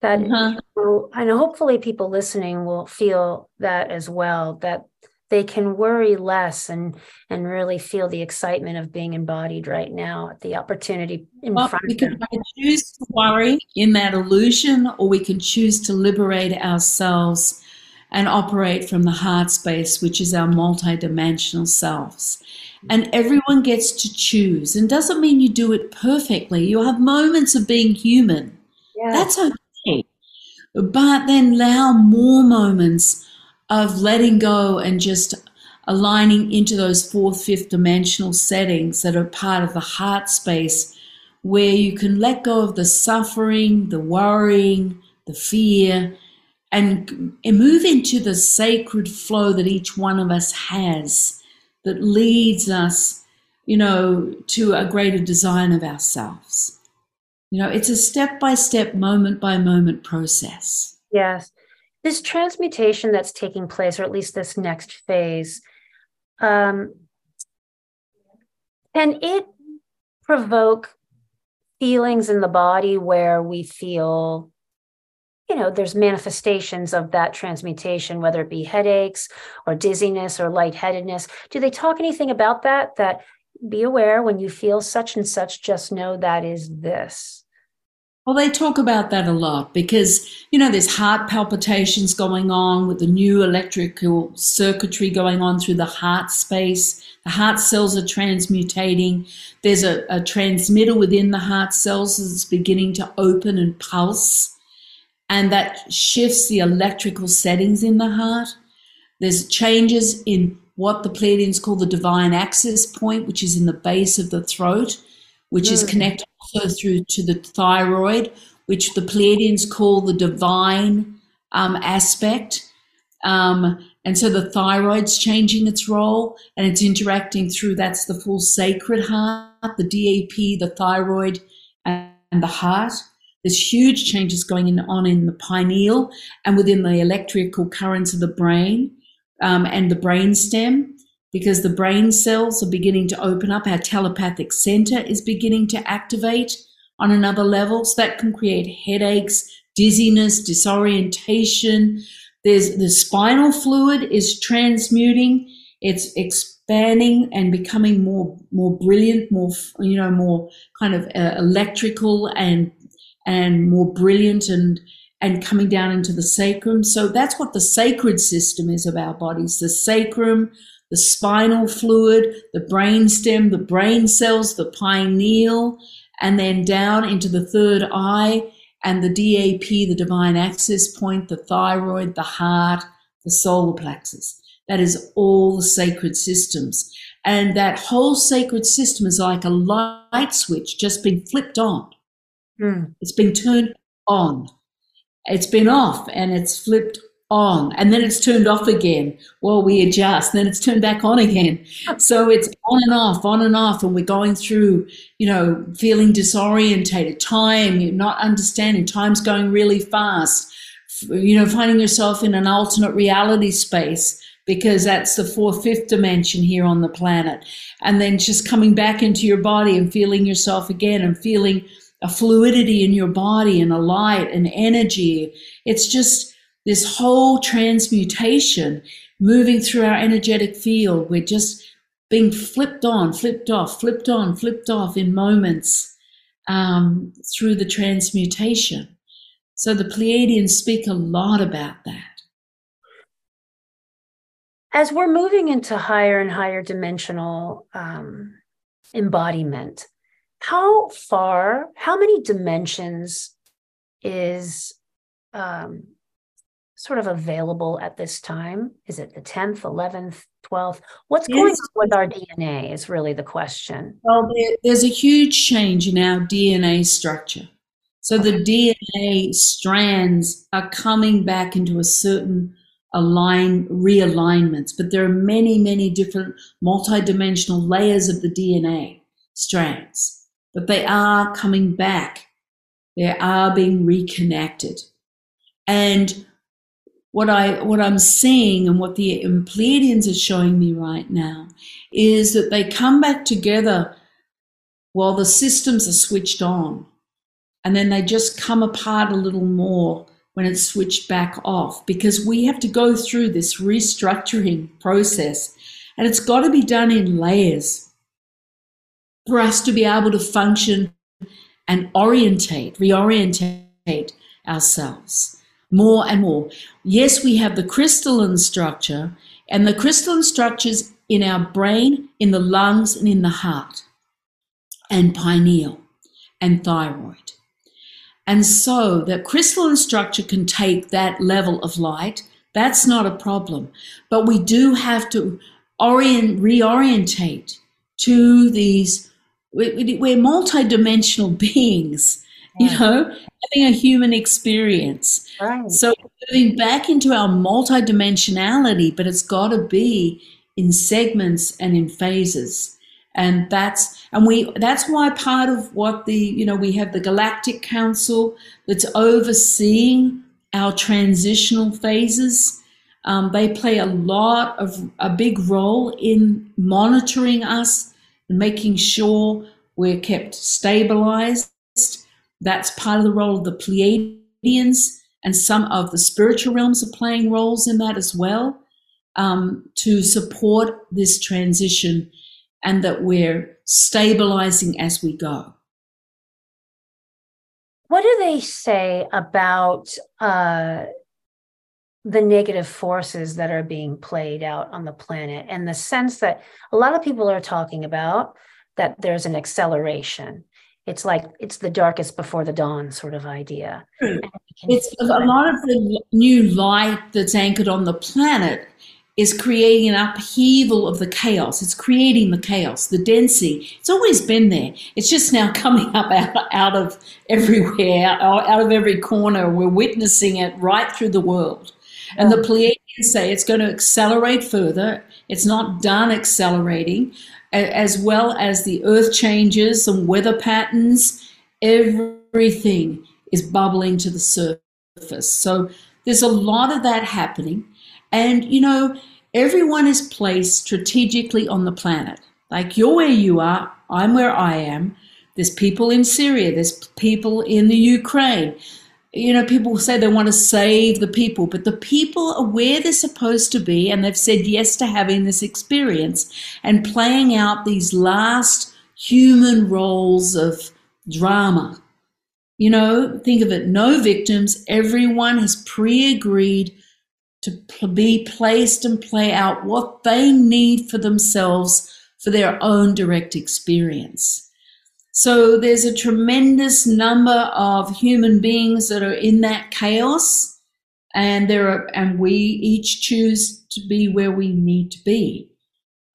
That uh-huh. and hopefully people listening will feel that as well. That they can worry less and and really feel the excitement of being embodied right now the opportunity in well, front of them. We can choose to worry in that illusion or we can choose to liberate ourselves and operate from the heart space which is our multidimensional selves and everyone gets to choose. And doesn't mean you do it perfectly. You have moments of being human. Yes. that's okay. But then allow more moments of letting go and just aligning into those fourth, fifth dimensional settings that are part of the heart space where you can let go of the suffering, the worrying, the fear, and, and move into the sacred flow that each one of us has that leads us, you know, to a greater design of ourselves. You know, it's a step by step, moment by moment process. Yes this transmutation that's taking place, or at least this next phase, um, can it provoke feelings in the body where we feel, you know, there's manifestations of that transmutation, whether it be headaches or dizziness or lightheadedness? Do they talk anything about that? That be aware when you feel such and such, just know that is this. Well, they talk about that a lot because, you know, there's heart palpitations going on with the new electrical circuitry going on through the heart space. The heart cells are transmutating. There's a, a transmitter within the heart cells that's beginning to open and pulse. And that shifts the electrical settings in the heart. There's changes in what the Pleiadians call the divine access point, which is in the base of the throat, which mm. is connected also through to the thyroid, which the Pleiadians call the divine um, aspect. Um, and so the thyroid's changing its role and it's interacting through that's the full sacred heart, the DAP, the thyroid, and the heart. There's huge changes going on in the pineal and within the electrical currents of the brain um, and the brain stem because the brain cells are beginning to open up. Our telepathic center is beginning to activate on another level. So that can create headaches, dizziness, disorientation. There's the spinal fluid is transmuting. It's expanding and becoming more more brilliant, more you know, more kind of uh, electrical and and more brilliant and and coming down into the sacrum. So that's what the sacred system is of our bodies. The sacrum, the spinal fluid, the brain stem, the brain cells, the pineal, and then down into the third eye and the DAP, the divine access point, the thyroid, the heart, the solar plexus. That is all the sacred systems. And that whole sacred system is like a light switch just being flipped on. Mm. It's been turned on. It's been off and it's flipped on. And then it's turned off again. While we adjust. Then it's turned back on again. So it's on and off on and off. And we're going through you know feeling disorientated time not understanding. Time's going really fast. You know finding yourself in an alternate reality space because that's the fourth fifth dimension here on the planet. And then just coming back into your body and feeling yourself again and feeling a fluidity in your body and a light and energy it's just this whole transmutation moving through our energetic field. We're just being flipped on, flipped off, flipped on, flipped off in moments um, through the transmutation. So the Pleiadians speak a lot about that. As we're moving into higher and higher dimensional um, embodiment, how far, how many dimensions is um, sort of available at this time? Is it the 10th, 11th, 12th? What's yes. going on with our DNA is really the question. Well, there's a huge change in our DNA structure. So the DNA strands are coming back into a certain align realignments, but there are many, many different multidimensional layers of the DNA strands, but they are coming back. They are being reconnected. And what I what I'm seeing and what the Pleiadians are showing me right now is that they come back together while the systems are switched on. and then they just come apart a little more when it's switched back off because we have to go through this restructuring process and it's got to be done in layers for us to be able to function and orientate, reorientate ourselves more and more. Yes, we have the crystalline structure, and the crystalline structures in our brain, in the lungs, and in the heart, and pineal and thyroid. And so the crystalline structure can take that level of light. That's not a problem. But we do have to orient, reorientate to these. We're multidimensional beings, you know, having a human experience. Right. So moving back into our multidimensionality, but it's got to be in segments and in phases and that's and we that's why part of what the you know we have the galactic council that's overseeing our transitional phases um, they play a lot of a big role in monitoring us making sure we're kept stabilized that's part of the role of the pleiadians and some of the spiritual realms are playing roles in that as well um, to support this transition and that we're stabilizing as we go. What do they say about uh, the negative forces that are being played out on the planet and the sense that a lot of people are talking about that there's an acceleration? It's like it's the darkest before the dawn sort of idea. Hmm. It's a lot of the new light that's anchored on the planet is creating an upheaval of the chaos. It's creating the chaos, the density. It's always been there. It's just now coming up out, out of everywhere, out, out of every corner. We're witnessing it right through the world. And the oh. Pleiadians say it's going to accelerate further. It's not done accelerating, as well as the earth changes and weather patterns. Everything is bubbling to the surface. So there's a lot of that happening. And, you know, everyone is placed strategically on the planet. Like you're where you are, I'm where I am. There's people in Syria, there's people in the Ukraine. You know, people say they want to save the people, but the people are where they're supposed to be, and they've said yes to having this experience and playing out these last human roles of drama. You know, think of it no victims, everyone has pre agreed to be placed and play out what they need for themselves for their own direct experience. So there's a tremendous number of human beings that are in that chaos and there are and we each choose to be where we need to be.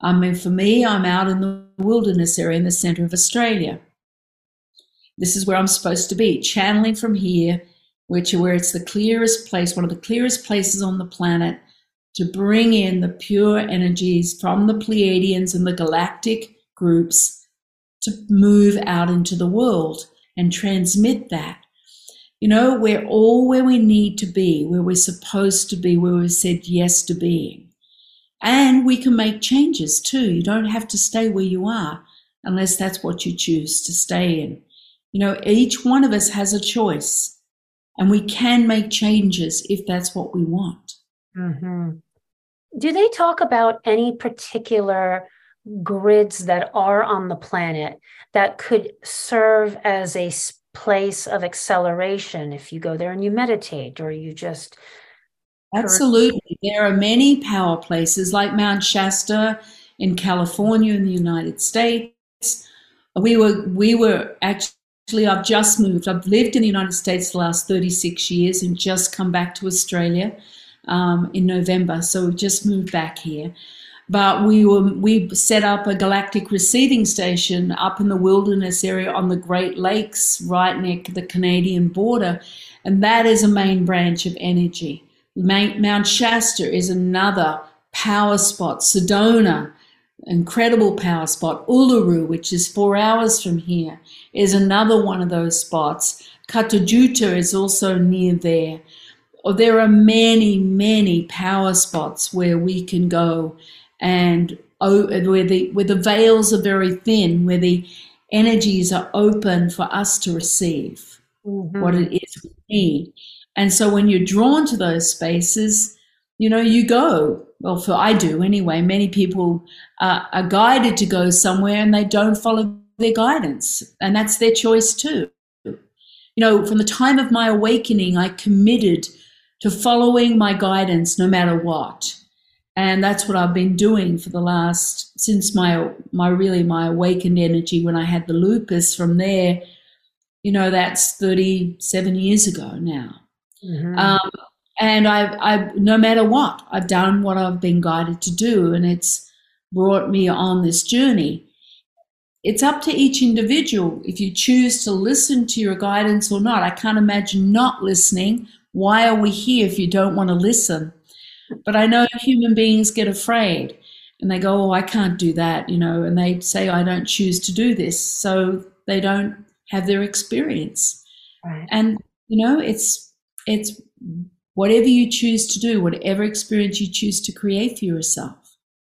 I mean for me I'm out in the wilderness area in the center of Australia. This is where I'm supposed to be, channeling from here which where it's the clearest place, one of the clearest places on the planet to bring in the pure energies from the Pleiadians and the galactic groups to move out into the world and transmit that. You know, we're all where we need to be, where we're supposed to be, where we've said yes to being. And we can make changes too. You don't have to stay where you are unless that's what you choose to stay in. You know, each one of us has a choice and we can make changes if that's what we want. Mm-hmm. Do they talk about any particular grids that are on the planet that could serve as a place of acceleration if you go there and you meditate or you just Absolutely. There are many power places like Mount Shasta in California in the United States. We were we were actually I've just moved. I've lived in the United States the last 36 years and just come back to Australia um, in November. So we've just moved back here. But we were we set up a galactic receiving station up in the wilderness area on the Great Lakes, right near the Canadian border, and that is a main branch of energy. Mount Shasta is another power spot. Sedona incredible power spot. Uluru, which is four hours from here, is another one of those spots. Kata Tjuta is also near there. Or there are many, many power spots where we can go and oh, where the where the veils are very thin, where the energies are open for us to receive. mm-hmm. what it is with me. And so when you're drawn to those spaces, you know, you go. Well, for I do anyway. Many people uh, are guided to go somewhere and they don't follow their guidance, and that's their choice too. You know, from the time of my awakening, I committed to following my guidance no matter what. And that's what I've been doing for the last since my my really my awakened energy when I had the lupus from there, you know, that's 37 years ago now. Mm-hmm. Um, and I've, I've, no matter what, I've done what I've been guided to do, and it's brought me on this journey. It's up to each individual if you choose to listen to your guidance or not. I can't imagine not listening. Why are we here if you don't want to listen? But I know human beings get afraid and they go, Oh, I can't do that, you know, and they say, I don't choose to do this. So they don't have their experience. Right. And, you know, it's, it's whatever you choose to do, whatever experience you choose to create for yourself.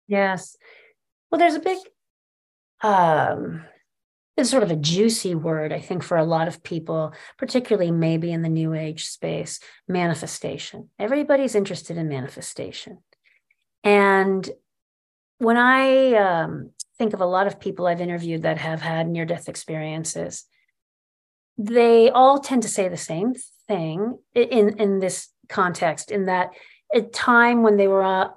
Yes. Well, there's a big, um, it's sort of a juicy word, I think, for a lot of people, particularly maybe in the new age space manifestation. Everybody's interested in manifestation. And when I um, think of a lot of people I've interviewed that have had near death experiences, they all tend to say the same thing in, in this context, in that a time when they were uh,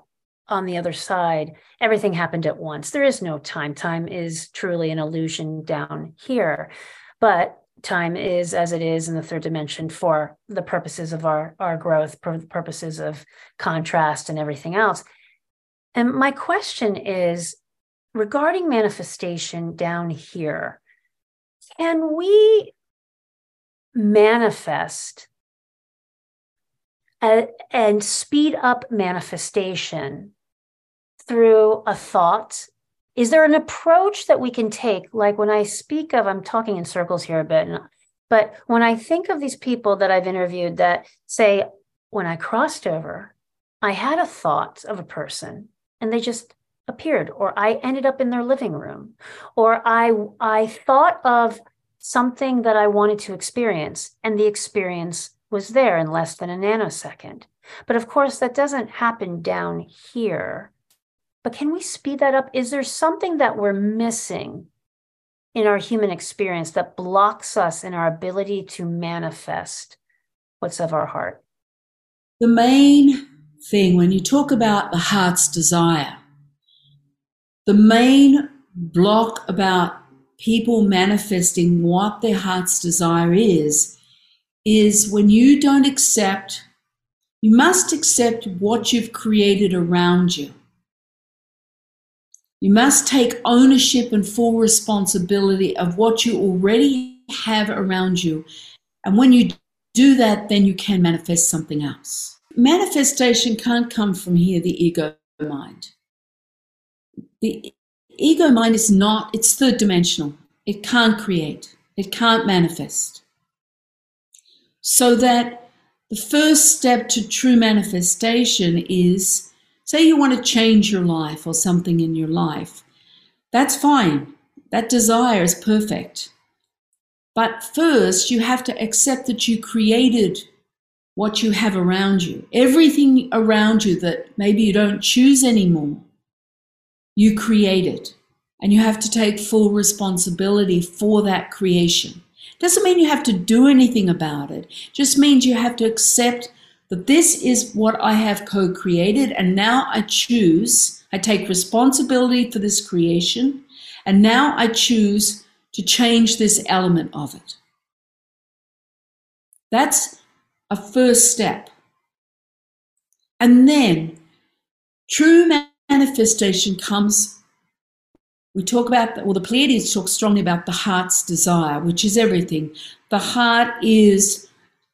on the other side, everything happened at once. There is no time. Time is truly an illusion down here. But time is as it is in the third dimension for the purposes of our, our growth, for the purposes of contrast and everything else. And my question is regarding manifestation down here, can we manifest and speed up manifestation through a thought? Is there an approach that we can take? Like when I speak of, I'm talking in circles here a bit, but when I think of these people that I've interviewed that say, when I crossed over, I had a thought of a person and they just appeared, or I ended up in their living room, or I I thought of something that I wanted to experience, and the experience was there in less than a nanosecond. But of course, that doesn't happen down here. But can we speed that up? Is there something that we're missing in our human experience that blocks us in our ability to manifest what's of our heart? The main thing when you talk about the heart's desire, the main block about people manifesting what their heart's desire is, is when you don't accept, you must accept what you've created around you. You must take ownership and full responsibility of what you already have around you. And when you do that, then you can manifest something else. Manifestation can't come from here, the ego mind. The ego mind is not, it's third dimensional. It can't create, it can't manifest. So that the first step to true manifestation is Say you want to change your life or something in your life. That's fine. That desire is perfect. But first, you have to accept that you created what you have around you. Everything around you that maybe you don't choose anymore, you created. And you have to take full responsibility for that creation. Doesn't mean you have to do anything about it, just means you have to accept that this is what I have co created, and now I choose, I take responsibility for this creation, and now I choose to change this element of it. That's a first step. And then true manifestation comes. We talk about, well, the Pleiades talk strongly about the heart's desire, which is everything. The heart is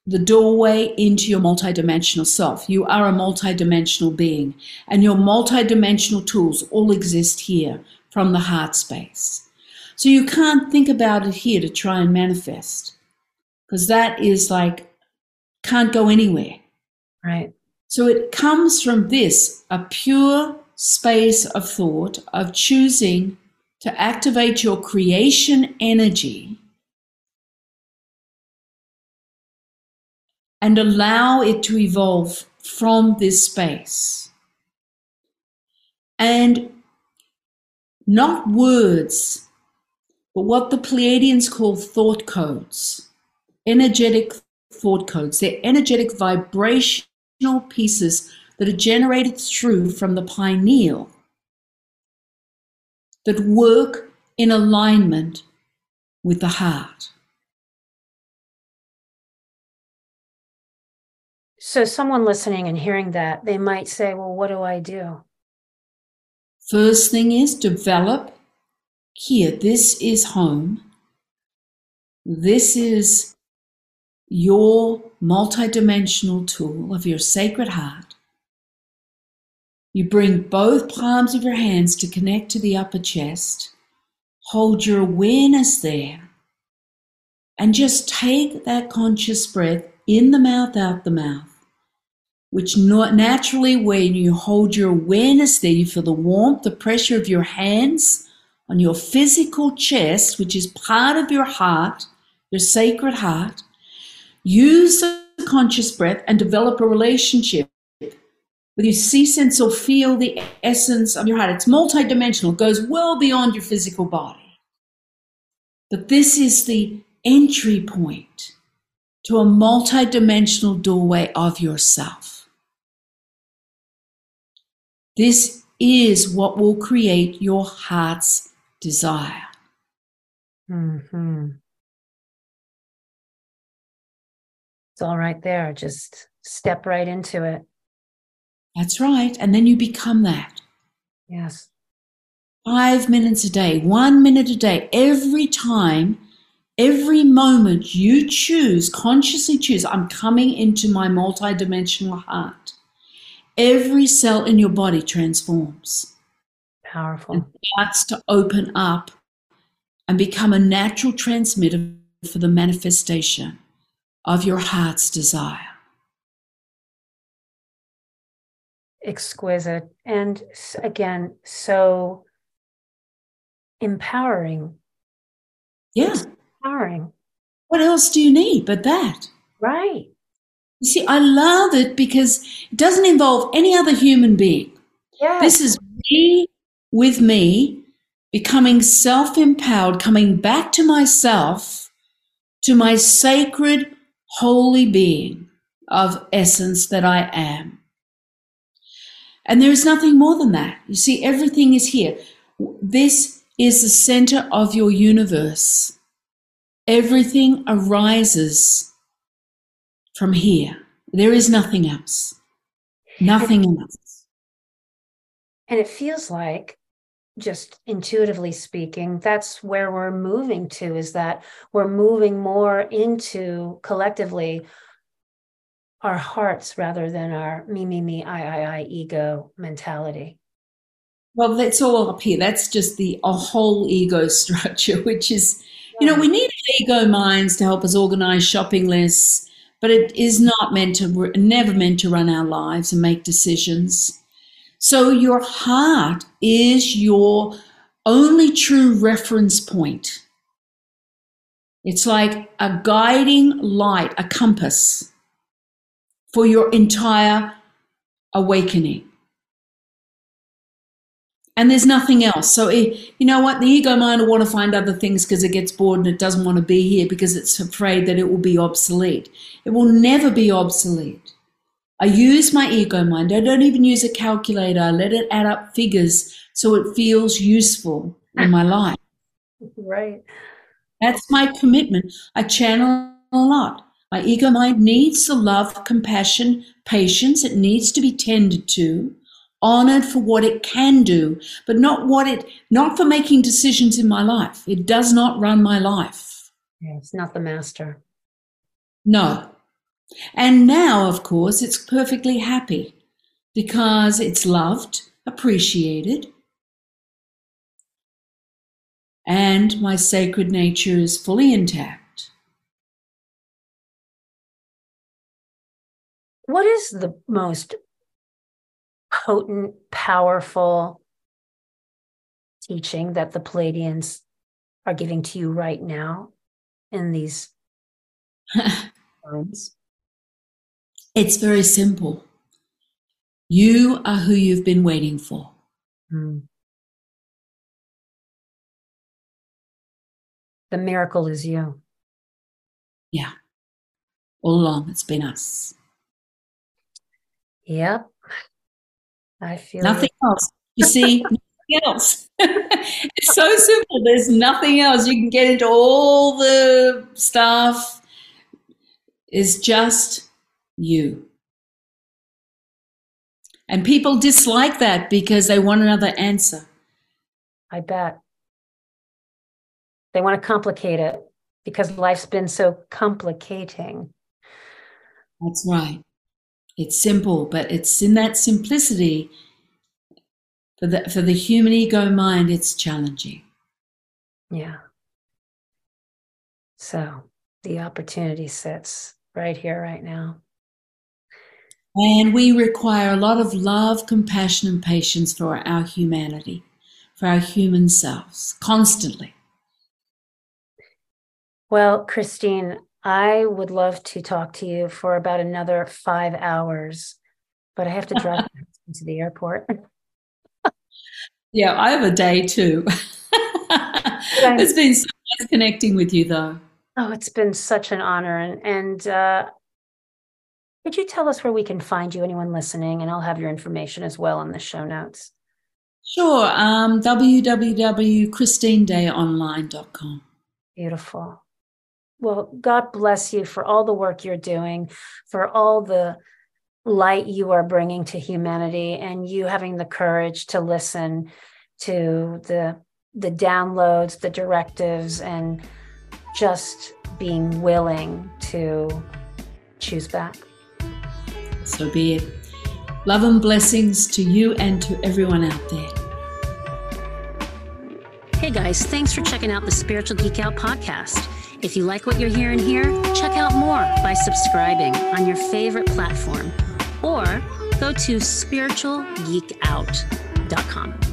the doorway into your multidimensional self. You are a multidimensional being, and your multidimensional tools all exist here from the heart space. So you can't think about it here to try and manifest, because that is like, can't go anywhere. Right. So it comes from this, a pure space of thought, of choosing to activate your creation energy and allow it to evolve from this space. And not words, but what the Pleiadians call thought codes, energetic thought codes. They're energetic vibrational pieces that are generated through from the pineal that work in alignment with the heart. So, someone listening and hearing that, they might say, Well, what do I do? First thing is develop here. This is home. This is your multidimensional tool of your sacred heart. You bring both palms of your hands to connect to the upper chest. Hold your awareness there. And just take that conscious breath in the mouth, out the mouth which naturally, when you hold your awareness there, you feel the warmth, the pressure of your hands on your physical chest, which is part of your heart, your sacred heart. Use the conscious breath and develop a relationship with you see, sense, or feel the essence of your heart. It's multidimensional, it goes well beyond your physical body. But this is the entry point to a multidimensional doorway of yourself. This is what will create your heart's desire. Mm-hmm. It's all right there. Just step right into it. That's right. And then you become that. Yes. Five minutes a day, one minute a day, every time, every moment you choose, consciously choose, I'm coming into my multidimensional heart every cell in your body transforms. Powerful. And starts to open up and become a natural transmitter for the manifestation of your heart's desire. Exquisite. And again, so empowering. Yeah. It's empowering. What else do you need but that? Right. You see, I love it because it doesn't involve any other human being. Yes. This is me with me becoming self empowered, coming back to myself, to my sacred, holy being of essence that I am. And there is nothing more than that. You see, everything is here. This is the center of your universe. Everything arises from here. There is nothing else. Nothing else. And it feels like, just intuitively speaking, that's where we're moving to is that we're moving more into collectively our hearts rather than our me, me, me, I, I, I ego mentality. Well, that's all up here. That's just the a whole ego structure, which is, you know, we need ego minds to help us organize shopping lists but it is not meant to, never meant to run our lives and make decisions. So your heart is your only true reference point. It's like a guiding light, a compass for your entire awakening and there's nothing else. So, it, you know what? The ego mind will want to find other things because it gets bored and it doesn't want to be here because it's afraid that it will be obsolete. It will never be obsolete. I use my ego mind. I don't even use a calculator. I let it add up figures so it feels useful in my life. Right. That's my commitment. I channel a lot. My ego mind needs the love, compassion, patience. It needs to be tended to honored for what it can do, but not what it, not for making decisions in my life. It does not run my life. Yeah, it's not the master. No. And now, of course, it's perfectly happy because it's loved, appreciated, and my sacred nature is fully intact. What is the most potent, powerful teaching that the Pleiadians are giving to you right now in these times? It's very simple. You are who you've been waiting for. Mm. The miracle is you. Yeah. All along, it's been us. Yep. I feel nothing it. else. You see, nothing else. it's so simple. There's nothing else. You can get into all the stuff. It's just you. And people dislike that because they want another answer. I bet. They want to complicate it because life's been so complicating. That's right. It's simple, but it's in that simplicity for the for the human ego mind, it's challenging. Yeah. So the opportunity sits right here, right now. And we require a lot of love, compassion, and patience for our humanity, for our human selves, constantly. Well, Christine, I would love to talk to you for about another five hours, but I have to drive to the airport. yeah, I have a day too. it's been so nice connecting with you, though. Oh, it's been such an honor. And, and uh, could you tell us where we can find you, anyone listening? And I'll have your information as well in the show notes. Sure. Um, www.christinedayonline.com. Beautiful. Well, God bless you for all the work you're doing, for all the light you are bringing to humanity, and you having the courage to listen to the the downloads, the directives, and just being willing to choose back. So be it. Love and blessings to you and to everyone out there. Hey guys, thanks for checking out the Spiritual Geek Out podcast. If you like what you're hearing here, check out more by subscribing on your favorite platform or go to spiritualgeekout.com.